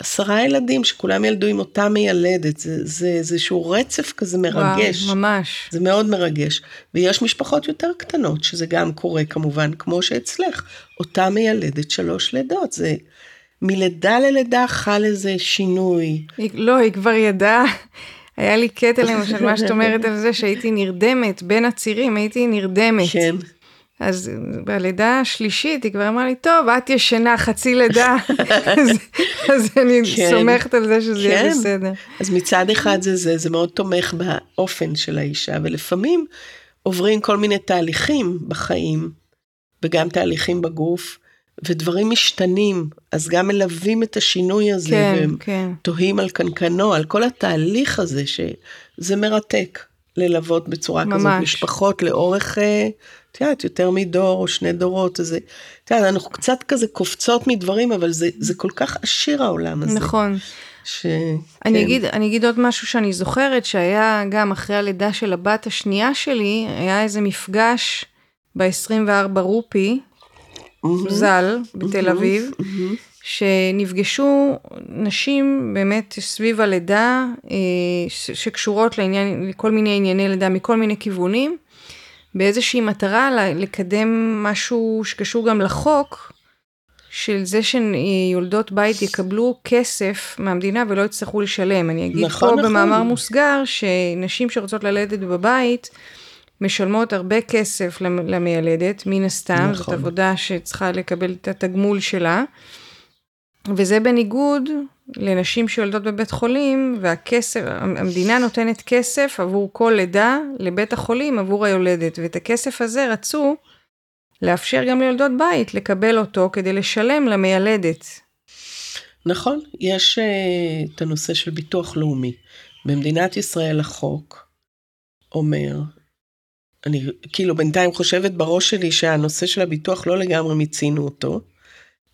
עשרה ילדים שכולם ילדו עם אותה מיילדת, זה, זה איזשהו רצף כזה מרגש. וואו, ממש. זה מאוד מרגש. ויש משפחות יותר קטנות, שזה גם קורה כמובן, כמו שאצלך, אותה מיילדת שלוש לידות. זה מלידה ללידה חל איזה שינוי. היא, לא, היא כבר ידעה. היה לי קטע למשל, מה שאת אומרת על זה, שהייתי נרדמת, בין הצירים הייתי נרדמת. כן, אז בלידה השלישית היא כבר אמרה לי, טוב, את ישנה חצי לידה, אז, אז אני כן. סומכת על זה שזה יהיה כן. בסדר. אז מצד אחד זה זה, זה מאוד תומך באופן של האישה, ולפעמים עוברים כל מיני תהליכים בחיים, וגם תהליכים בגוף, ודברים משתנים, אז גם מלווים את השינוי הזה, כן, והם כן. תוהים על קנקנו, על כל התהליך הזה, שזה מרתק ללוות בצורה ממש. כזאת משפחות לאורך, אה, את יודעת, יותר מדור או שני דורות, אז את יודעת, אנחנו קצת כזה קופצות מדברים, אבל זה, זה כל כך עשיר העולם הזה. נכון. ש... אני, כן. אגיד, אני אגיד עוד משהו שאני זוכרת, שהיה גם אחרי הלידה של הבת השנייה שלי, היה איזה מפגש ב-24 רופי, מהמם, ז"ל, בתל מהמם, אביב, מהמם. שנפגשו נשים באמת סביב הלידה, אה, שקשורות לעניין, לכל מיני ענייני לידה מכל מיני כיוונים, באיזושהי מטרה לקדם משהו שקשור גם לחוק, של זה שיולדות בית יקבלו כסף מהמדינה ולא יצטרכו לשלם. אני אגיד נכון, פה נכון. במאמר מוסגר, שנשים שרוצות ללדת בבית, משלמות הרבה כסף למ- למיילדת, מן הסתם, זאת נכון. עבודה שצריכה לקבל את התגמול שלה. וזה בניגוד לנשים שיולדות בבית חולים, והכסף, המדינה נותנת כסף עבור כל לידה לבית החולים עבור היולדת, ואת הכסף הזה רצו לאפשר גם ליולדות בית לקבל אותו כדי לשלם למיילדת. נכון, יש uh, את הנושא של ביטוח לאומי. במדינת ישראל החוק אומר, אני כאילו בינתיים חושבת בראש שלי שהנושא של הביטוח לא לגמרי מיצינו אותו,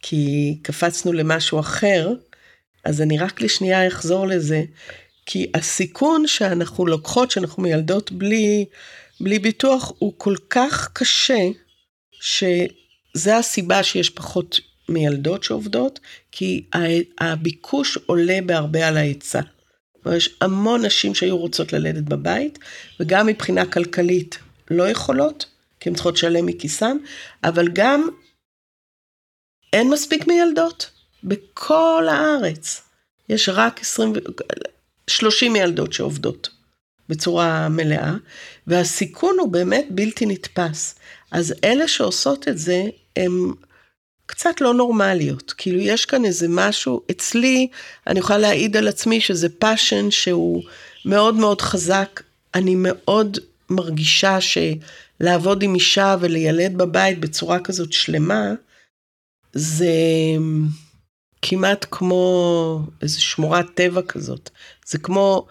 כי קפצנו למשהו אחר, אז אני רק לשנייה אחזור לזה, כי הסיכון שאנחנו לוקחות, שאנחנו מיילדות בלי, בלי ביטוח, הוא כל כך קשה, שזה הסיבה שיש פחות מיילדות שעובדות, כי הביקוש עולה בהרבה על ההיצע. יש המון נשים שהיו רוצות ללדת בבית, וגם מבחינה כלכלית לא יכולות, כי הן צריכות לשלם מכיסן, אבל גם אין מספיק מיילדות. בכל הארץ יש רק 20, ו- 30 מיילדות שעובדות בצורה מלאה, והסיכון הוא באמת בלתי נתפס. אז אלה שעושות את זה, הן קצת לא נורמליות. כאילו, יש כאן איזה משהו, אצלי, אני יכולה להעיד על עצמי שזה passion שהוא מאוד מאוד חזק. אני מאוד מרגישה שלעבוד עם אישה ולילד בבית בצורה כזאת שלמה, זה כמעט כמו איזו שמורת טבע כזאת. זה כמו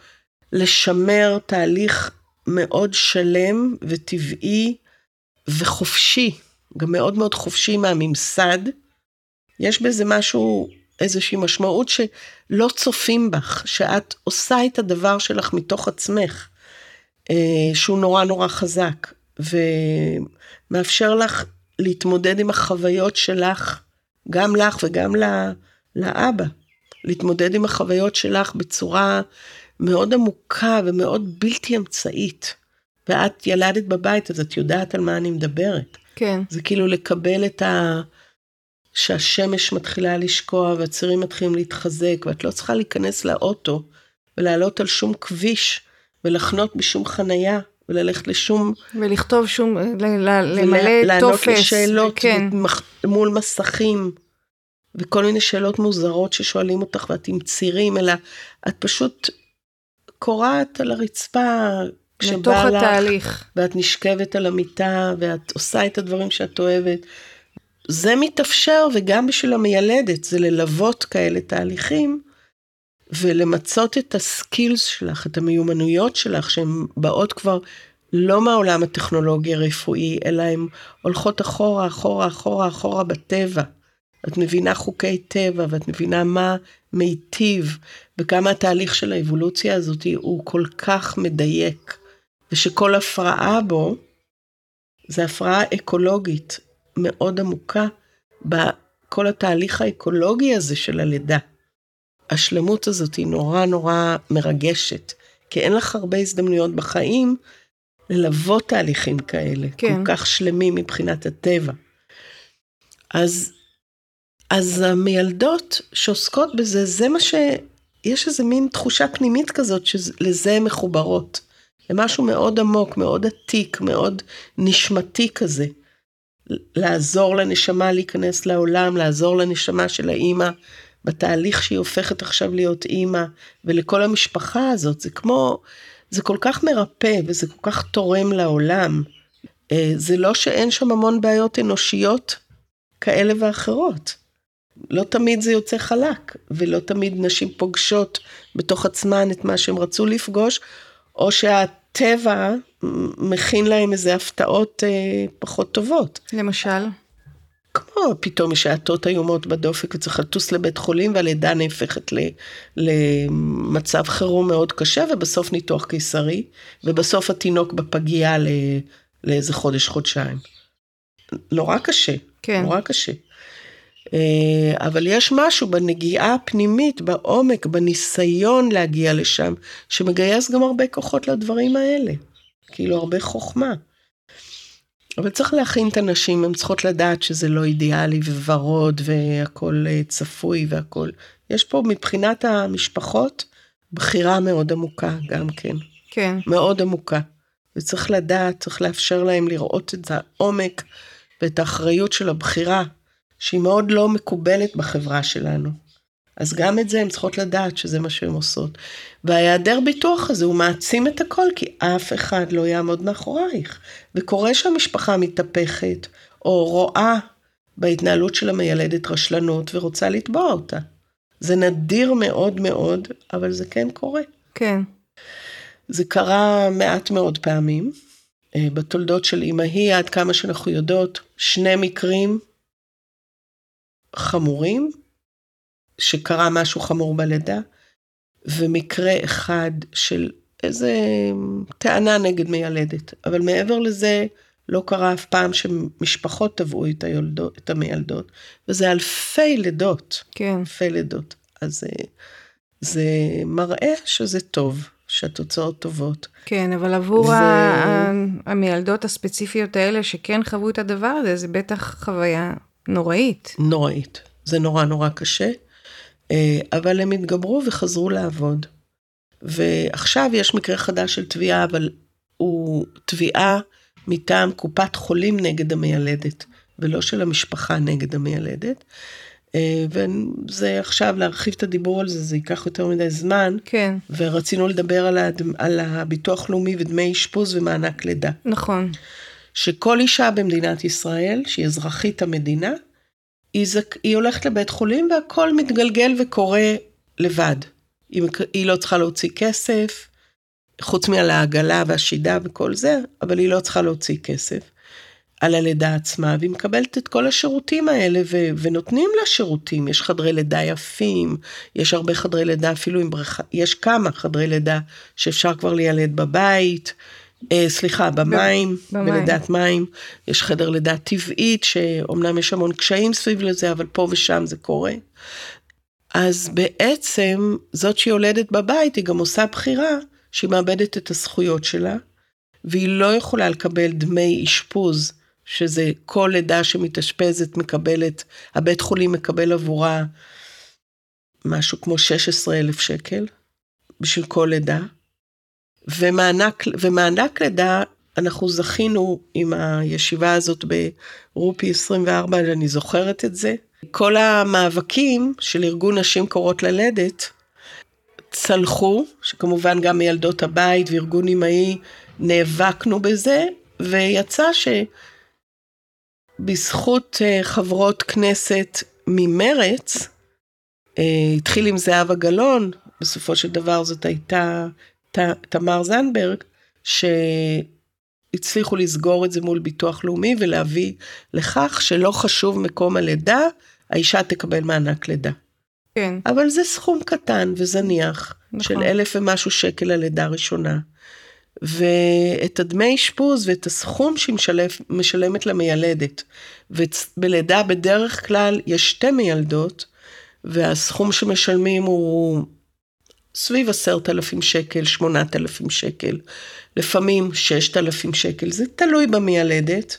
לשמר תהליך מאוד שלם וטבעי וחופשי, גם מאוד מאוד חופשי מהממסד. יש בזה משהו, איזושהי משמעות שלא צופים בך, שאת עושה את הדבר שלך מתוך עצמך, אה, שהוא נורא נורא חזק, ומאפשר לך להתמודד עם החוויות שלך, גם לך וגם ל- לאבא, להתמודד עם החוויות שלך בצורה מאוד עמוקה ומאוד בלתי אמצעית. ואת ילדת בבית, אז את יודעת על מה אני מדברת. כן. זה כאילו לקבל את ה... שהשמש מתחילה לשקוע והצירים מתחילים להתחזק, ואת לא צריכה להיכנס לאוטו ולעלות על שום כביש ולחנות בשום חנייה וללכת לשום... ולכתוב שום, ל- ל- למלא לענות טופס. לשאלות כן. מול מסכים, וכל מיני שאלות מוזרות ששואלים אותך ואת עם צירים, אלא את פשוט קורעת על הרצפה כשבא לך, התהליך. ואת נשכבת על המיטה, ואת עושה את הדברים שאת אוהבת. זה מתאפשר, וגם בשביל המיילדת, זה ללוות כאלה תהליכים, ולמצות את הסקילס שלך, את המיומנויות שלך, שהן באות כבר לא מהעולם הטכנולוגי הרפואי, אלא הן הולכות אחורה, אחורה, אחורה, אחורה בטבע. את מבינה חוקי טבע, ואת מבינה מה מיטיב, וכמה התהליך של האבולוציה הזאת הוא כל כך מדייק, ושכל הפרעה בו, זה הפרעה אקולוגית מאוד עמוקה בכל התהליך האקולוגי הזה של הלידה. השלמות הזאת היא נורא נורא מרגשת, כי אין לך הרבה הזדמנויות בחיים ללוות תהליכים כאלה, כן. כל כך שלמים מבחינת הטבע. אז, אז המיילדות שעוסקות בזה, זה מה ש... יש איזה מין תחושה פנימית כזאת שלזה הן מחוברות. למשהו מאוד עמוק, מאוד עתיק, מאוד נשמתי כזה. לעזור לנשמה להיכנס לעולם, לעזור לנשמה של האימא בתהליך שהיא הופכת עכשיו להיות אימא, ולכל המשפחה הזאת, זה כמו, זה כל כך מרפא וזה כל כך תורם לעולם. אה, זה לא שאין שם המון בעיות אנושיות כאלה ואחרות. לא תמיד זה יוצא חלק, ולא תמיד נשים פוגשות בתוך עצמן את מה שהם רצו לפגוש, או שהטבע מכין להם איזה הפתעות אה, פחות טובות. למשל. כמו פתאום יש האטות איומות בדופק וצריך לטוס לבית חולים והלידה נהפכת ל, למצב חירום מאוד קשה ובסוף ניתוח קיסרי ובסוף התינוק בפגייה ל, לאיזה חודש חודשיים. נורא קשה, כן. נורא קשה. אה, אבל יש משהו בנגיעה הפנימית, בעומק, בניסיון להגיע לשם, שמגייס גם הרבה כוחות לדברים האלה. כאילו הרבה חוכמה. אבל צריך להכין את הנשים, הן צריכות לדעת שזה לא אידיאלי וורוד והכל אה, צפוי והכל. יש פה מבחינת המשפחות בחירה מאוד עמוקה גם כן. כן. מאוד עמוקה. וצריך לדעת, צריך לאפשר להם לראות את העומק ואת האחריות של הבחירה, שהיא מאוד לא מקובלת בחברה שלנו. אז גם את זה הן צריכות לדעת שזה מה שהן עושות. וההיעדר ביטוח הזה הוא מעצים את הכל, כי אף אחד לא יעמוד מאחורייך. וקורה שהמשפחה מתהפכת, או רואה בהתנהלות של המיילדת רשלנות ורוצה לתבוע אותה. זה נדיר מאוד מאוד, אבל זה כן קורה. כן. זה קרה מעט מאוד פעמים. אה, בתולדות של אמהי, עד כמה שאנחנו יודעות, שני מקרים חמורים, שקרה משהו חמור בלידה, ומקרה אחד של איזה טענה נגד מיילדת. אבל מעבר לזה, לא קרה אף פעם שמשפחות תבעו את, היולדות, את המיילדות, וזה אלפי לידות. כן. אלפי לידות. אז זה, זה מראה שזה טוב, שהתוצאות טובות. כן, אבל עבור ו- ה- המילדות הספציפיות האלה שכן חוו את הדבר הזה, זה בטח חוויה נוראית. נוראית. זה נורא נורא קשה, אה, אבל הם התגברו וחזרו לעבוד. ועכשיו יש מקרה חדש של תביעה, אבל הוא תביעה מטעם קופת חולים נגד המיילדת, ולא של המשפחה נגד המיילדת. אה, וזה עכשיו, להרחיב את הדיבור על זה, זה ייקח יותר מדי זמן. כן, ורצינו לדבר על, הד... על הביטוח לאומי ודמי אשפוז ומענק לידה. נכון. שכל אישה במדינת ישראל, שהיא אזרחית המדינה, היא, זק... היא הולכת לבית חולים והכל מתגלגל וקורה לבד. היא, היא לא צריכה להוציא כסף, חוץ מעל העגלה והשידה וכל זה, אבל היא לא צריכה להוציא כסף על הלידה עצמה, והיא מקבלת את כל השירותים האלה, ו... ונותנים לה שירותים. יש חדרי לידה יפים, יש הרבה חדרי לידה אפילו עם בריכה, יש כמה חדרי לידה שאפשר כבר להילד בבית. אה, סליחה, במים, במים. בלידת מים, יש חדר לידה טבעית, שאומנם יש המון קשיים סביב לזה, אבל פה ושם זה קורה. אז בעצם, זאת שיולדת בבית, היא גם עושה בחירה שהיא מאבדת את הזכויות שלה, והיא לא יכולה לקבל דמי אשפוז, שזה כל לידה שמתאשפזת מקבלת, הבית חולים מקבל עבורה משהו כמו 16 אלף שקל בשביל כל לידה. ומענק, ומענק לידה, אנחנו זכינו עם הישיבה הזאת ברופי 24, אני זוכרת את זה. כל המאבקים של ארגון נשים קוראות ללדת צלחו, שכמובן גם מילדות הבית וארגון אמאי נאבקנו בזה, ויצא שבזכות אה, חברות כנסת ממרץ, אה, התחיל עם זהבה גלאון, בסופו של דבר זאת הייתה תמר זנדברג, שהצליחו לסגור את זה מול ביטוח לאומי ולהביא לכך שלא חשוב מקום הלידה, האישה תקבל מענק לידה. כן, אבל זה סכום קטן וזניח, נכון. של אלף ומשהו שקל ללידה ראשונה. ואת הדמי אשפוז ואת הסכום שהיא משלם, משלמת למיילדת. ובלידה בדרך כלל יש שתי מיילדות, והסכום שמשלמים הוא סביב עשרת אלפים שקל, שמונת אלפים שקל, לפעמים ששת אלפים שקל, זה תלוי במיילדת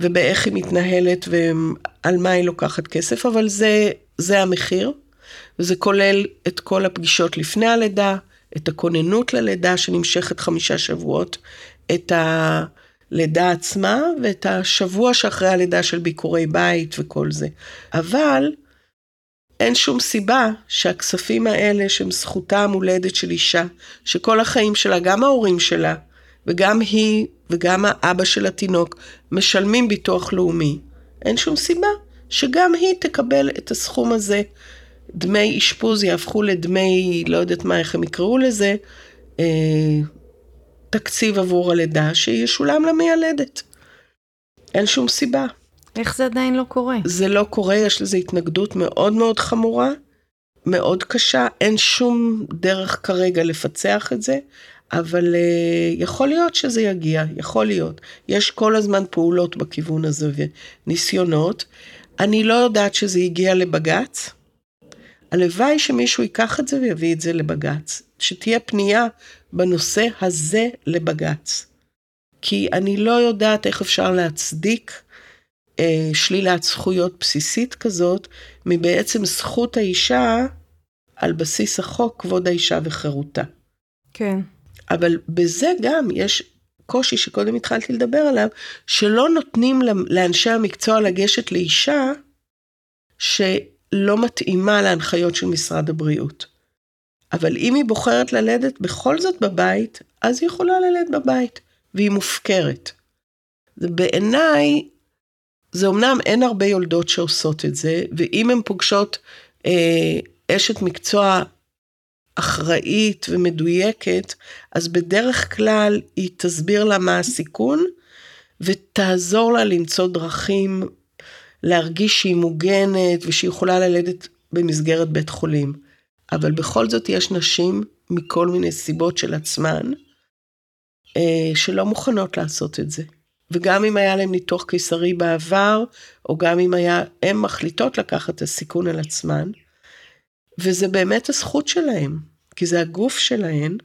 ובאיך היא מתנהלת ועל מה היא לוקחת כסף, אבל זה, זה המחיר, וזה כולל את כל הפגישות לפני הלידה, את הכוננות ללידה שנמשכת חמישה שבועות, את הלידה עצמה ואת השבוע שאחרי הלידה של ביקורי בית וכל זה. אבל אין שום סיבה שהכספים האלה שהם זכותה המולדת של אישה, שכל החיים שלה, גם ההורים שלה, וגם היא וגם האבא של התינוק, משלמים ביטוח לאומי. אין שום סיבה שגם היא תקבל את הסכום הזה. דמי אשפוז יהפכו לדמי, לא יודעת מה, איך הם יקראו לזה, אה, תקציב עבור הלידה שישולם למיילדת. אין שום סיבה. איך זה עדיין לא קורה? זה לא קורה, יש לזה התנגדות מאוד מאוד חמורה, מאוד קשה, אין שום דרך כרגע לפצח את זה, אבל uh, יכול להיות שזה יגיע, יכול להיות. יש כל הזמן פעולות בכיוון הזה וניסיונות. אני לא יודעת שזה הגיע לבג"ץ. הלוואי שמישהו ייקח את זה ויביא את זה לבג"ץ. שתהיה פנייה בנושא הזה לבג"ץ. כי אני לא יודעת איך אפשר להצדיק אה, שלילת זכויות בסיסית כזאת, מבעצם זכות האישה על בסיס החוק, כבוד האישה וחירותה. כן. אבל בזה גם יש קושי שקודם התחלתי לדבר עליו, שלא נותנים לאנשי המקצוע לגשת לאישה שלא מתאימה להנחיות של משרד הבריאות. אבל אם היא בוחרת ללדת בכל זאת בבית, אז היא יכולה ללדת בבית, והיא מופקרת. בעיניי, זה אמנם אין הרבה יולדות שעושות את זה, ואם הן פוגשות אה, אשת מקצוע אחראית ומדויקת, אז בדרך כלל היא תסביר לה מה הסיכון, ותעזור לה למצוא דרכים להרגיש שהיא מוגנת ושהיא יכולה ללדת במסגרת בית חולים. אבל בכל זאת יש נשים מכל מיני סיבות של עצמן, אה, שלא מוכנות לעשות את זה. וגם אם היה להם ניתוח קיסרי בעבר, או גם אם היה, הן מחליטות לקחת את הסיכון על עצמן, וזה באמת הזכות שלהם, כי זה הגוף שלהן,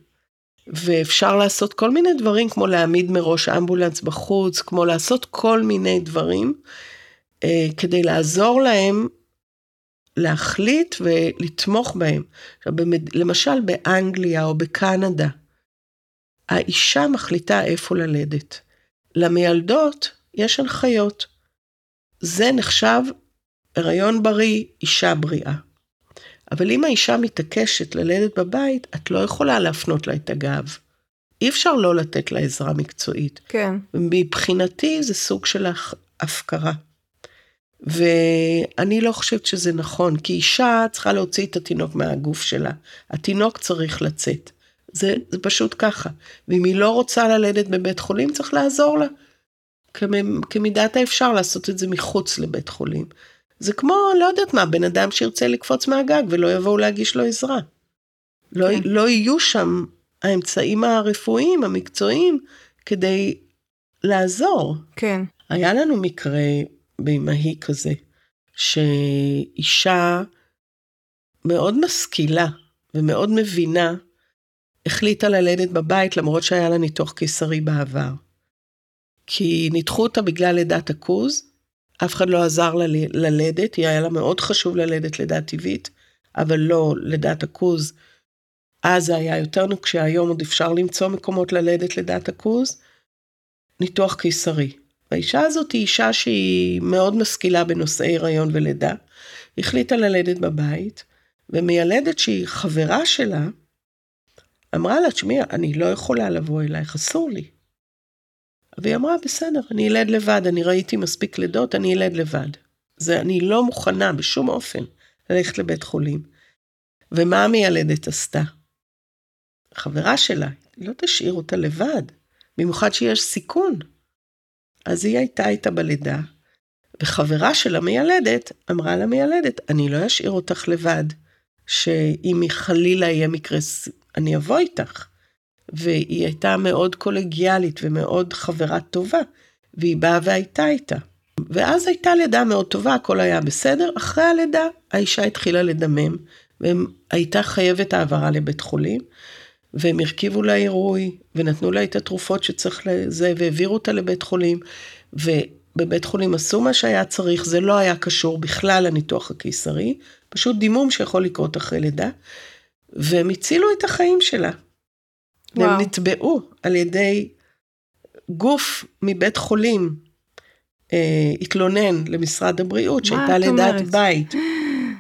ואפשר לעשות כל מיני דברים, כמו להעמיד מראש אמבולנס בחוץ, כמו לעשות כל מיני דברים, אה, כדי לעזור להם להחליט ולתמוך בהם. עכשיו, במד... למשל באנגליה או בקנדה, האישה מחליטה איפה ללדת. למיילדות יש הנחיות. זה נחשב הריון בריא, אישה בריאה. אבל אם האישה מתעקשת ללדת בבית, את לא יכולה להפנות לה את הגב. אי אפשר לא לתת לה עזרה מקצועית. כן. מבחינתי זה סוג של הפקרה. ואני לא חושבת שזה נכון, כי אישה צריכה להוציא את התינוק מהגוף שלה. התינוק צריך לצאת. זה, זה פשוט ככה. ואם היא לא רוצה ללדת בבית חולים, צריך לעזור לה. כמידת האפשר לעשות את זה מחוץ לבית חולים. זה כמו, לא יודעת מה, בן אדם שירצה לקפוץ מהגג ולא יבואו להגיש לו עזרה. לא, כן. לא יהיו שם האמצעים הרפואיים, המקצועיים, כדי לעזור. כן. היה לנו מקרה באמהי כזה, שאישה מאוד משכילה ומאוד מבינה, החליטה ללדת בבית למרות שהיה לה ניתוח קיסרי בעבר. כי ניתחו אותה בגלל לידת הכוז, אף אחד לא עזר לה ללדת, היה לה מאוד חשוב ללדת לידה טבעית, אבל לא לידת הכוז. אז זה היה יותר נוקשה, היום עוד אפשר למצוא מקומות ללדת לידת הכוז. ניתוח קיסרי. האישה הזאת היא אישה שהיא מאוד משכילה בנושאי הריון ולידה. החליטה ללדת בבית, ומיילדת שהיא חברה שלה, אמרה לה, תשמעי, אני לא יכולה לבוא אלייך, אסור לי. והיא אמרה, בסדר, אני אלד לבד, אני ראיתי מספיק לידות, אני אלד לבד. זה, אני לא מוכנה בשום אופן ללכת לבית חולים. ומה המיילדת עשתה? חברה שלה, לא תשאיר אותה לבד, במיוחד שיש סיכון. אז היא הייתה איתה בלידה, וחברה של המיילדת אמרה למיילדת, אני לא אשאיר אותך לבד, שאם חלילה יהיה מקרה, אני אבוא איתך. והיא הייתה מאוד קולגיאלית ומאוד חברה טובה, והיא באה והייתה איתה. ואז הייתה לידה מאוד טובה, הכל היה בסדר. אחרי הלידה, האישה התחילה לדמם, והייתה חייבת העברה לבית חולים, והם הרכיבו לה עירוי, ונתנו לה את התרופות שצריך לזה, והעבירו אותה לבית חולים, ובבית חולים עשו מה שהיה צריך, זה לא היה קשור בכלל לניתוח הקיסרי, פשוט דימום שיכול לקרות אחרי לידה, והם הצילו את החיים שלה. וואו. והם נתבעו על ידי גוף מבית חולים, אה, התלונן למשרד הבריאות שהייתה לידת בית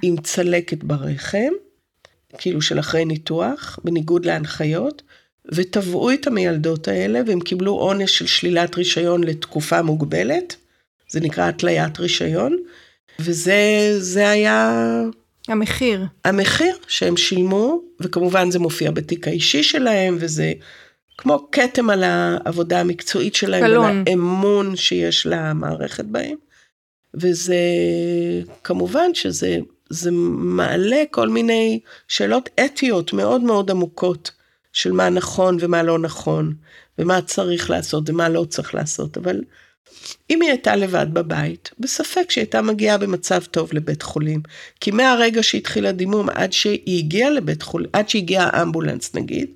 עם צלקת ברחם, כאילו של אחרי ניתוח, בניגוד להנחיות, ותבעו את המיילדות האלה והם קיבלו עונש של שלילת רישיון לתקופה מוגבלת, זה נקרא התליית רישיון, וזה היה המחיר. המחיר שהם שילמו, וכמובן זה מופיע בתיק האישי שלהם, וזה כמו כתם על העבודה המקצועית שלהם, קלון. ועל האמון שיש למערכת בהם. וזה, כמובן שזה זה מעלה כל מיני שאלות אתיות מאוד מאוד עמוקות של מה נכון ומה לא נכון, ומה צריך לעשות ומה לא צריך לעשות, אבל אם היא הייתה לבד בבית, בספק שהיא הייתה מגיעה במצב טוב לבית חולים. כי מהרגע שהתחיל הדימום עד שהיא הגיעה לבית חולים, עד שהגיע האמבולנס נגיד,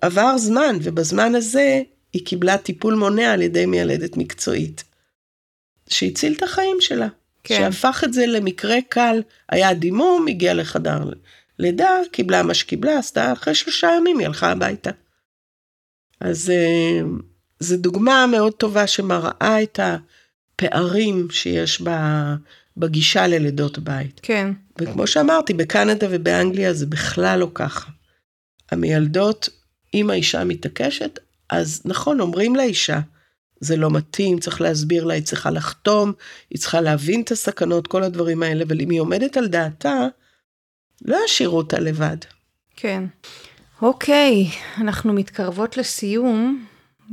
עבר זמן, ובזמן הזה היא קיבלה טיפול מונע על ידי מיילדת מקצועית. שהציל את החיים שלה. כן. שהפך את זה למקרה קל. היה דימום, הגיעה לחדר לידה, קיבלה מה שקיבלה, עשתה, אחרי שלושה ימים היא הלכה הביתה. אז אה, זו דוגמה מאוד טובה שמראה את הפערים שיש בגישה ללידות בית. כן. וכמו שאמרתי, בקנדה ובאנגליה זה בכלל לא ככה. המיילדות, אם האישה מתעקשת, אז נכון, אומרים לאישה, זה לא מתאים, צריך להסביר לה, היא צריכה לחתום, היא צריכה להבין את הסכנות, כל הדברים האלה, אבל אם היא עומדת על דעתה, לא ישאירו אותה לבד. כן. אוקיי, אנחנו מתקרבות לסיום,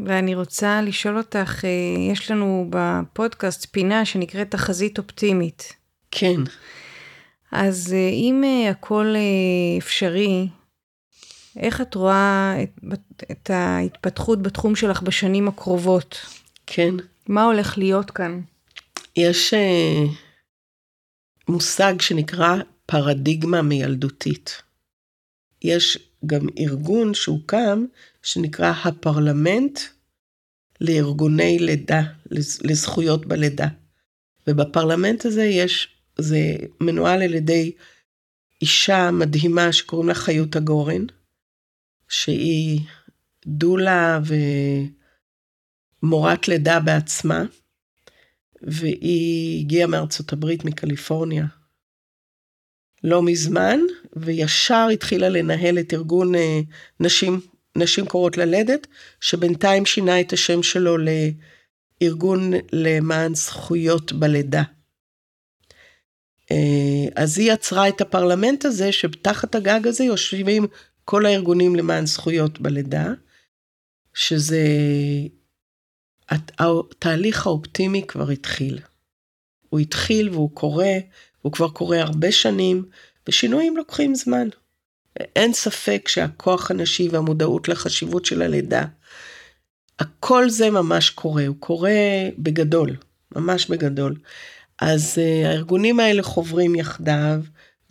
ואני רוצה לשאול אותך, אה, יש לנו בפודקאסט פינה שנקראת תחזית אופטימית. כן. אז אה, אם אה, הכל אפשרי, איך את רואה את, את ההתפתחות בתחום שלך בשנים הקרובות? כן. מה הולך להיות כאן? יש uh, מושג שנקרא פרדיגמה מילדותית. יש גם ארגון שהוקם שנקרא הפרלמנט לארגוני לידה, לזכויות בלידה. ובפרלמנט הזה יש, זה מנוהל על ידי אישה מדהימה שקוראים לה חיות הגורן, שהיא דולה ומורת לידה בעצמה, והיא הגיעה מארצות הברית, מקליפורניה, לא מזמן, וישר התחילה לנהל את ארגון אה, נשים, נשים קוראות ללדת, שבינתיים שינה את השם שלו לארגון למען זכויות בלידה. אה, אז היא יצרה את הפרלמנט הזה, שתחת הגג הזה יושבים כל הארגונים למען זכויות בלידה, שזה, התהליך האופטימי כבר התחיל. הוא התחיל והוא קורה, והוא כבר קורה הרבה שנים, ושינויים לוקחים זמן. אין ספק שהכוח הנשי והמודעות לחשיבות של הלידה, הכל זה ממש קורה, הוא קורה בגדול, ממש בגדול. אז uh, הארגונים האלה חוברים יחדיו,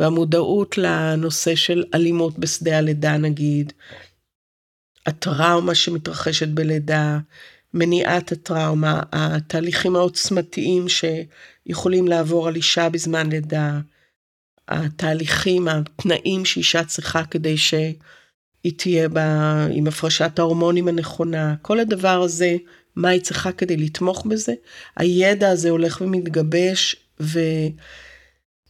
והמודעות לנושא של אלימות בשדה הלידה נגיד, הטראומה שמתרחשת בלידה, מניעת הטראומה, התהליכים העוצמתיים שיכולים לעבור על אישה בזמן לידה, התהליכים, התנאים שאישה צריכה כדי שהיא תהיה בה עם הפרשת ההורמונים הנכונה, כל הדבר הזה, מה היא צריכה כדי לתמוך בזה, הידע הזה הולך ומתגבש, ו...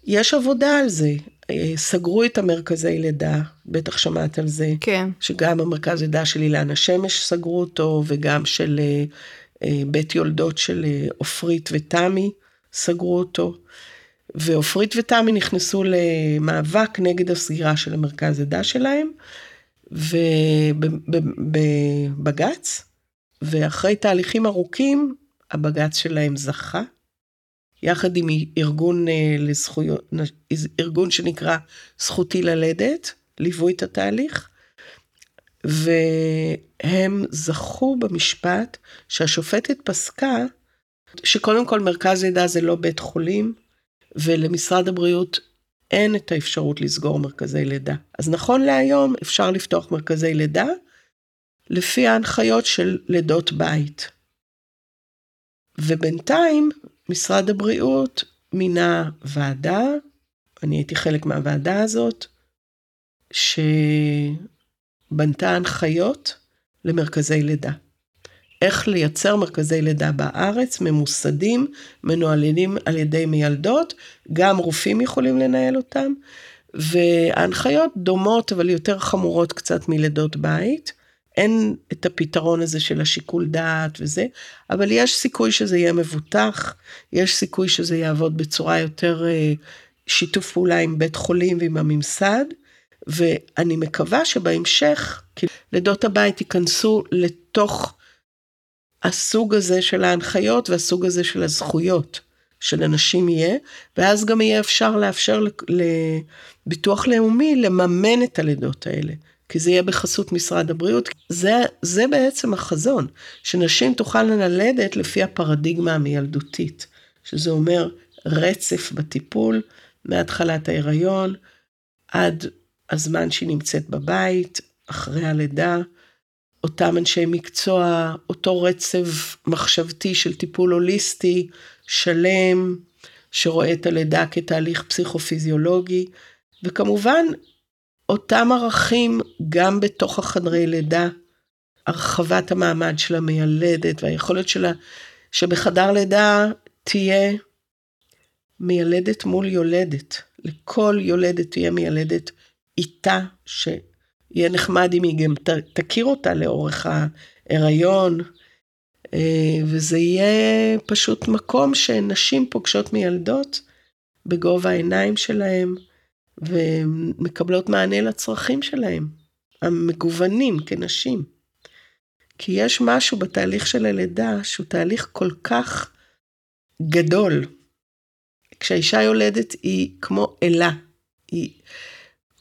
יש עבודה על זה. אה, סגרו את המרכזי לידה, בטח שמעת על זה. כן. שגם המרכז לידה של אילן השמש סגרו אותו, וגם של אה, אה, בית יולדות של עופרית ותמי סגרו אותו. ועופרית ותמי נכנסו למאבק נגד הסגירה של המרכז לידה שלהם, ובבג"ץ, ואחרי תהליכים ארוכים, הבג"ץ שלהם זכה. יחד עם ארגון אה, לזכויות, ארגון שנקרא זכותי ללדת, ליוו את התהליך, והם זכו במשפט שהשופטת פסקה שקודם כל מרכז לידה זה לא בית חולים, ולמשרד הבריאות אין את האפשרות לסגור מרכזי לידה. אז נכון להיום אפשר לפתוח מרכזי לידה לפי ההנחיות של לידות בית. ובינתיים משרד הבריאות מינה ועדה, אני הייתי חלק מהוועדה הזאת, שבנתה הנחיות למרכזי לידה. איך לייצר מרכזי לידה בארץ, ממוסדים, מנוהלים על ידי מיילדות, גם רופאים יכולים לנהל אותם, וההנחיות דומות אבל יותר חמורות קצת מלידות בית. אין את הפתרון הזה של השיקול דעת וזה, אבל יש סיכוי שזה יהיה מבוטח, יש סיכוי שזה יעבוד בצורה יותר אה, שיתוף פעולה עם בית חולים ועם הממסד, ואני מקווה שבהמשך לידות הבית ייכנסו לתוך הסוג הזה של ההנחיות והסוג הזה של הזכויות. של אנשים יהיה, ואז גם יהיה אפשר לאפשר לביטוח לאומי לממן את הלידות האלה. כי זה יהיה בחסות משרד הבריאות. זה, זה בעצם החזון, שנשים תוכלנה ללדת לפי הפרדיגמה המילדותית, שזה אומר רצף בטיפול מהתחלת ההיריון עד הזמן שהיא נמצאת בבית, אחרי הלידה, אותם אנשי מקצוע, אותו רצף מחשבתי של טיפול הוליסטי, שלם, שרואה את הלידה כתהליך פסיכופיזיולוגי, וכמובן אותם ערכים גם בתוך החדרי לידה, הרחבת המעמד של המיילדת והיכולת שלה שבחדר לידה תהיה מיילדת מול יולדת. לכל יולדת תהיה מיילדת איתה, שיהיה נחמד אם היא גם תכיר אותה לאורך ההיריון, אה, וזה יהיה פשוט מקום שנשים פוגשות מיילדות בגובה העיניים שלהם. ומקבלות מענה לצרכים שלהם, המגוונים כנשים. כי יש משהו בתהליך של הלידה שהוא תהליך כל כך גדול. כשהאישה יולדת היא כמו אלה, היא,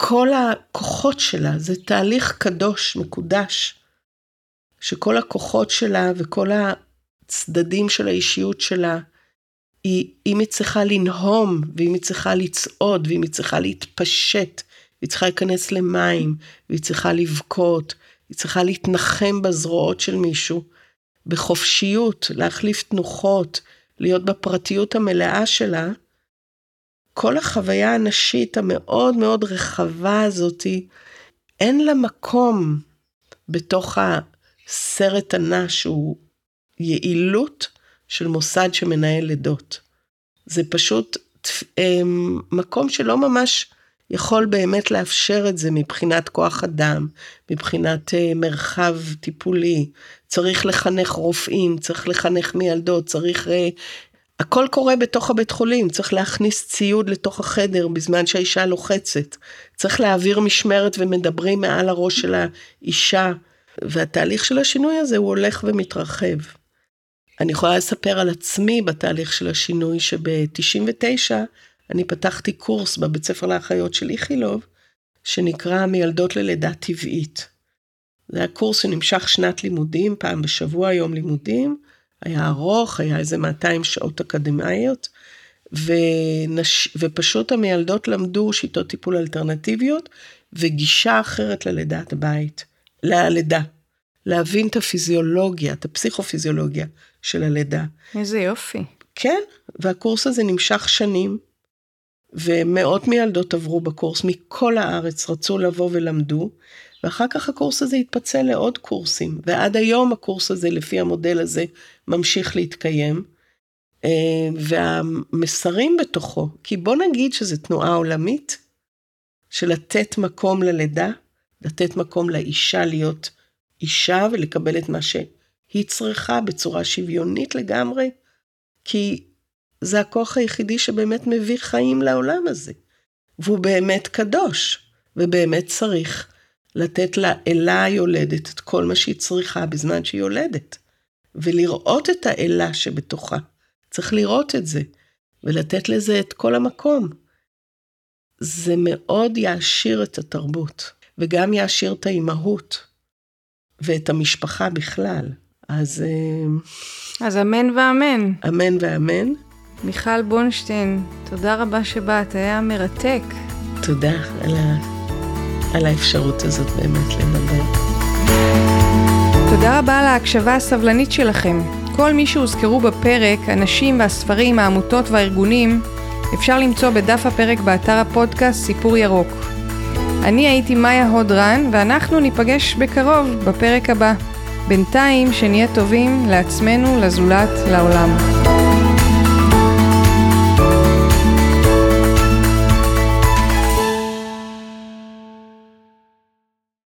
כל הכוחות שלה זה תהליך קדוש, מקודש, שכל הכוחות שלה וכל הצדדים של האישיות שלה היא, אם היא צריכה לנהום, ואם היא צריכה לצעוד, ואם היא צריכה להתפשט, היא צריכה להיכנס למים, והיא צריכה לבכות, היא צריכה להתנחם בזרועות של מישהו, בחופשיות, להחליף תנוחות, להיות בפרטיות המלאה שלה, כל החוויה הנשית המאוד מאוד רחבה הזאתי, אין לה מקום בתוך הסרט הנע שהוא יעילות של מוסד שמנהל לידות. זה פשוט אמ, מקום שלא ממש יכול באמת לאפשר את זה מבחינת כוח אדם, מבחינת אה, מרחב טיפולי. צריך לחנך רופאים, צריך לחנך מיילדות, צריך... הכל קורה בתוך הבית חולים, צריך להכניס ציוד לתוך החדר בזמן שהאישה לוחצת. צריך להעביר משמרת ומדברים מעל הראש של האישה. והתהליך של השינוי הזה הוא הולך ומתרחב. אני יכולה לספר על עצמי בתהליך של השינוי, שב-99 אני פתחתי קורס בבית ספר לאחיות של איכילוב, שנקרא מילדות ללידה טבעית. זה היה קורס שנמשך שנת לימודים, פעם בשבוע יום לימודים, היה ארוך, היה איזה 200 שעות אקדמאיות, ונש... ופשוט המילדות למדו שיטות טיפול אלטרנטיביות וגישה אחרת ללידת בית, ללידה. להבין את הפיזיולוגיה, את הפסיכופיזיולוגיה של הלידה. איזה יופי. כן, והקורס הזה נמשך שנים, ומאות מילדות עברו בקורס מכל הארץ, רצו לבוא ולמדו, ואחר כך הקורס הזה התפצל לעוד קורסים, ועד היום הקורס הזה, לפי המודל הזה, ממשיך להתקיים. אה, והמסרים בתוכו, כי בוא נגיד שזו תנועה עולמית, של לתת מקום ללידה, לתת מקום לאישה להיות אישה ולקבל את מה שהיא צריכה בצורה שוויונית לגמרי, כי זה הכוח היחידי שבאמת מביא חיים לעולם הזה. והוא באמת קדוש, ובאמת צריך לתת לה אלה היולדת את כל מה שהיא צריכה בזמן שהיא יולדת, ולראות את האלה שבתוכה. צריך לראות את זה, ולתת לזה את כל המקום. זה מאוד יעשיר את התרבות, וגם יעשיר את האימהות. ואת המשפחה בכלל. אז... אה, אז אמן ואמן. אמן ואמן. מיכל בונשטיין, תודה רבה שבאת, היה מרתק. תודה על, ה... על האפשרות הזאת באמת לדבר. תודה רבה על ההקשבה הסבלנית שלכם. כל מי שהוזכרו בפרק, הנשים והספרים, העמותות והארגונים, אפשר למצוא בדף הפרק באתר הפודקאסט סיפור ירוק. אני הייתי מאיה הודרן, ואנחנו ניפגש בקרוב בפרק הבא. בינתיים, שנהיה טובים לעצמנו, לזולת, לעולם.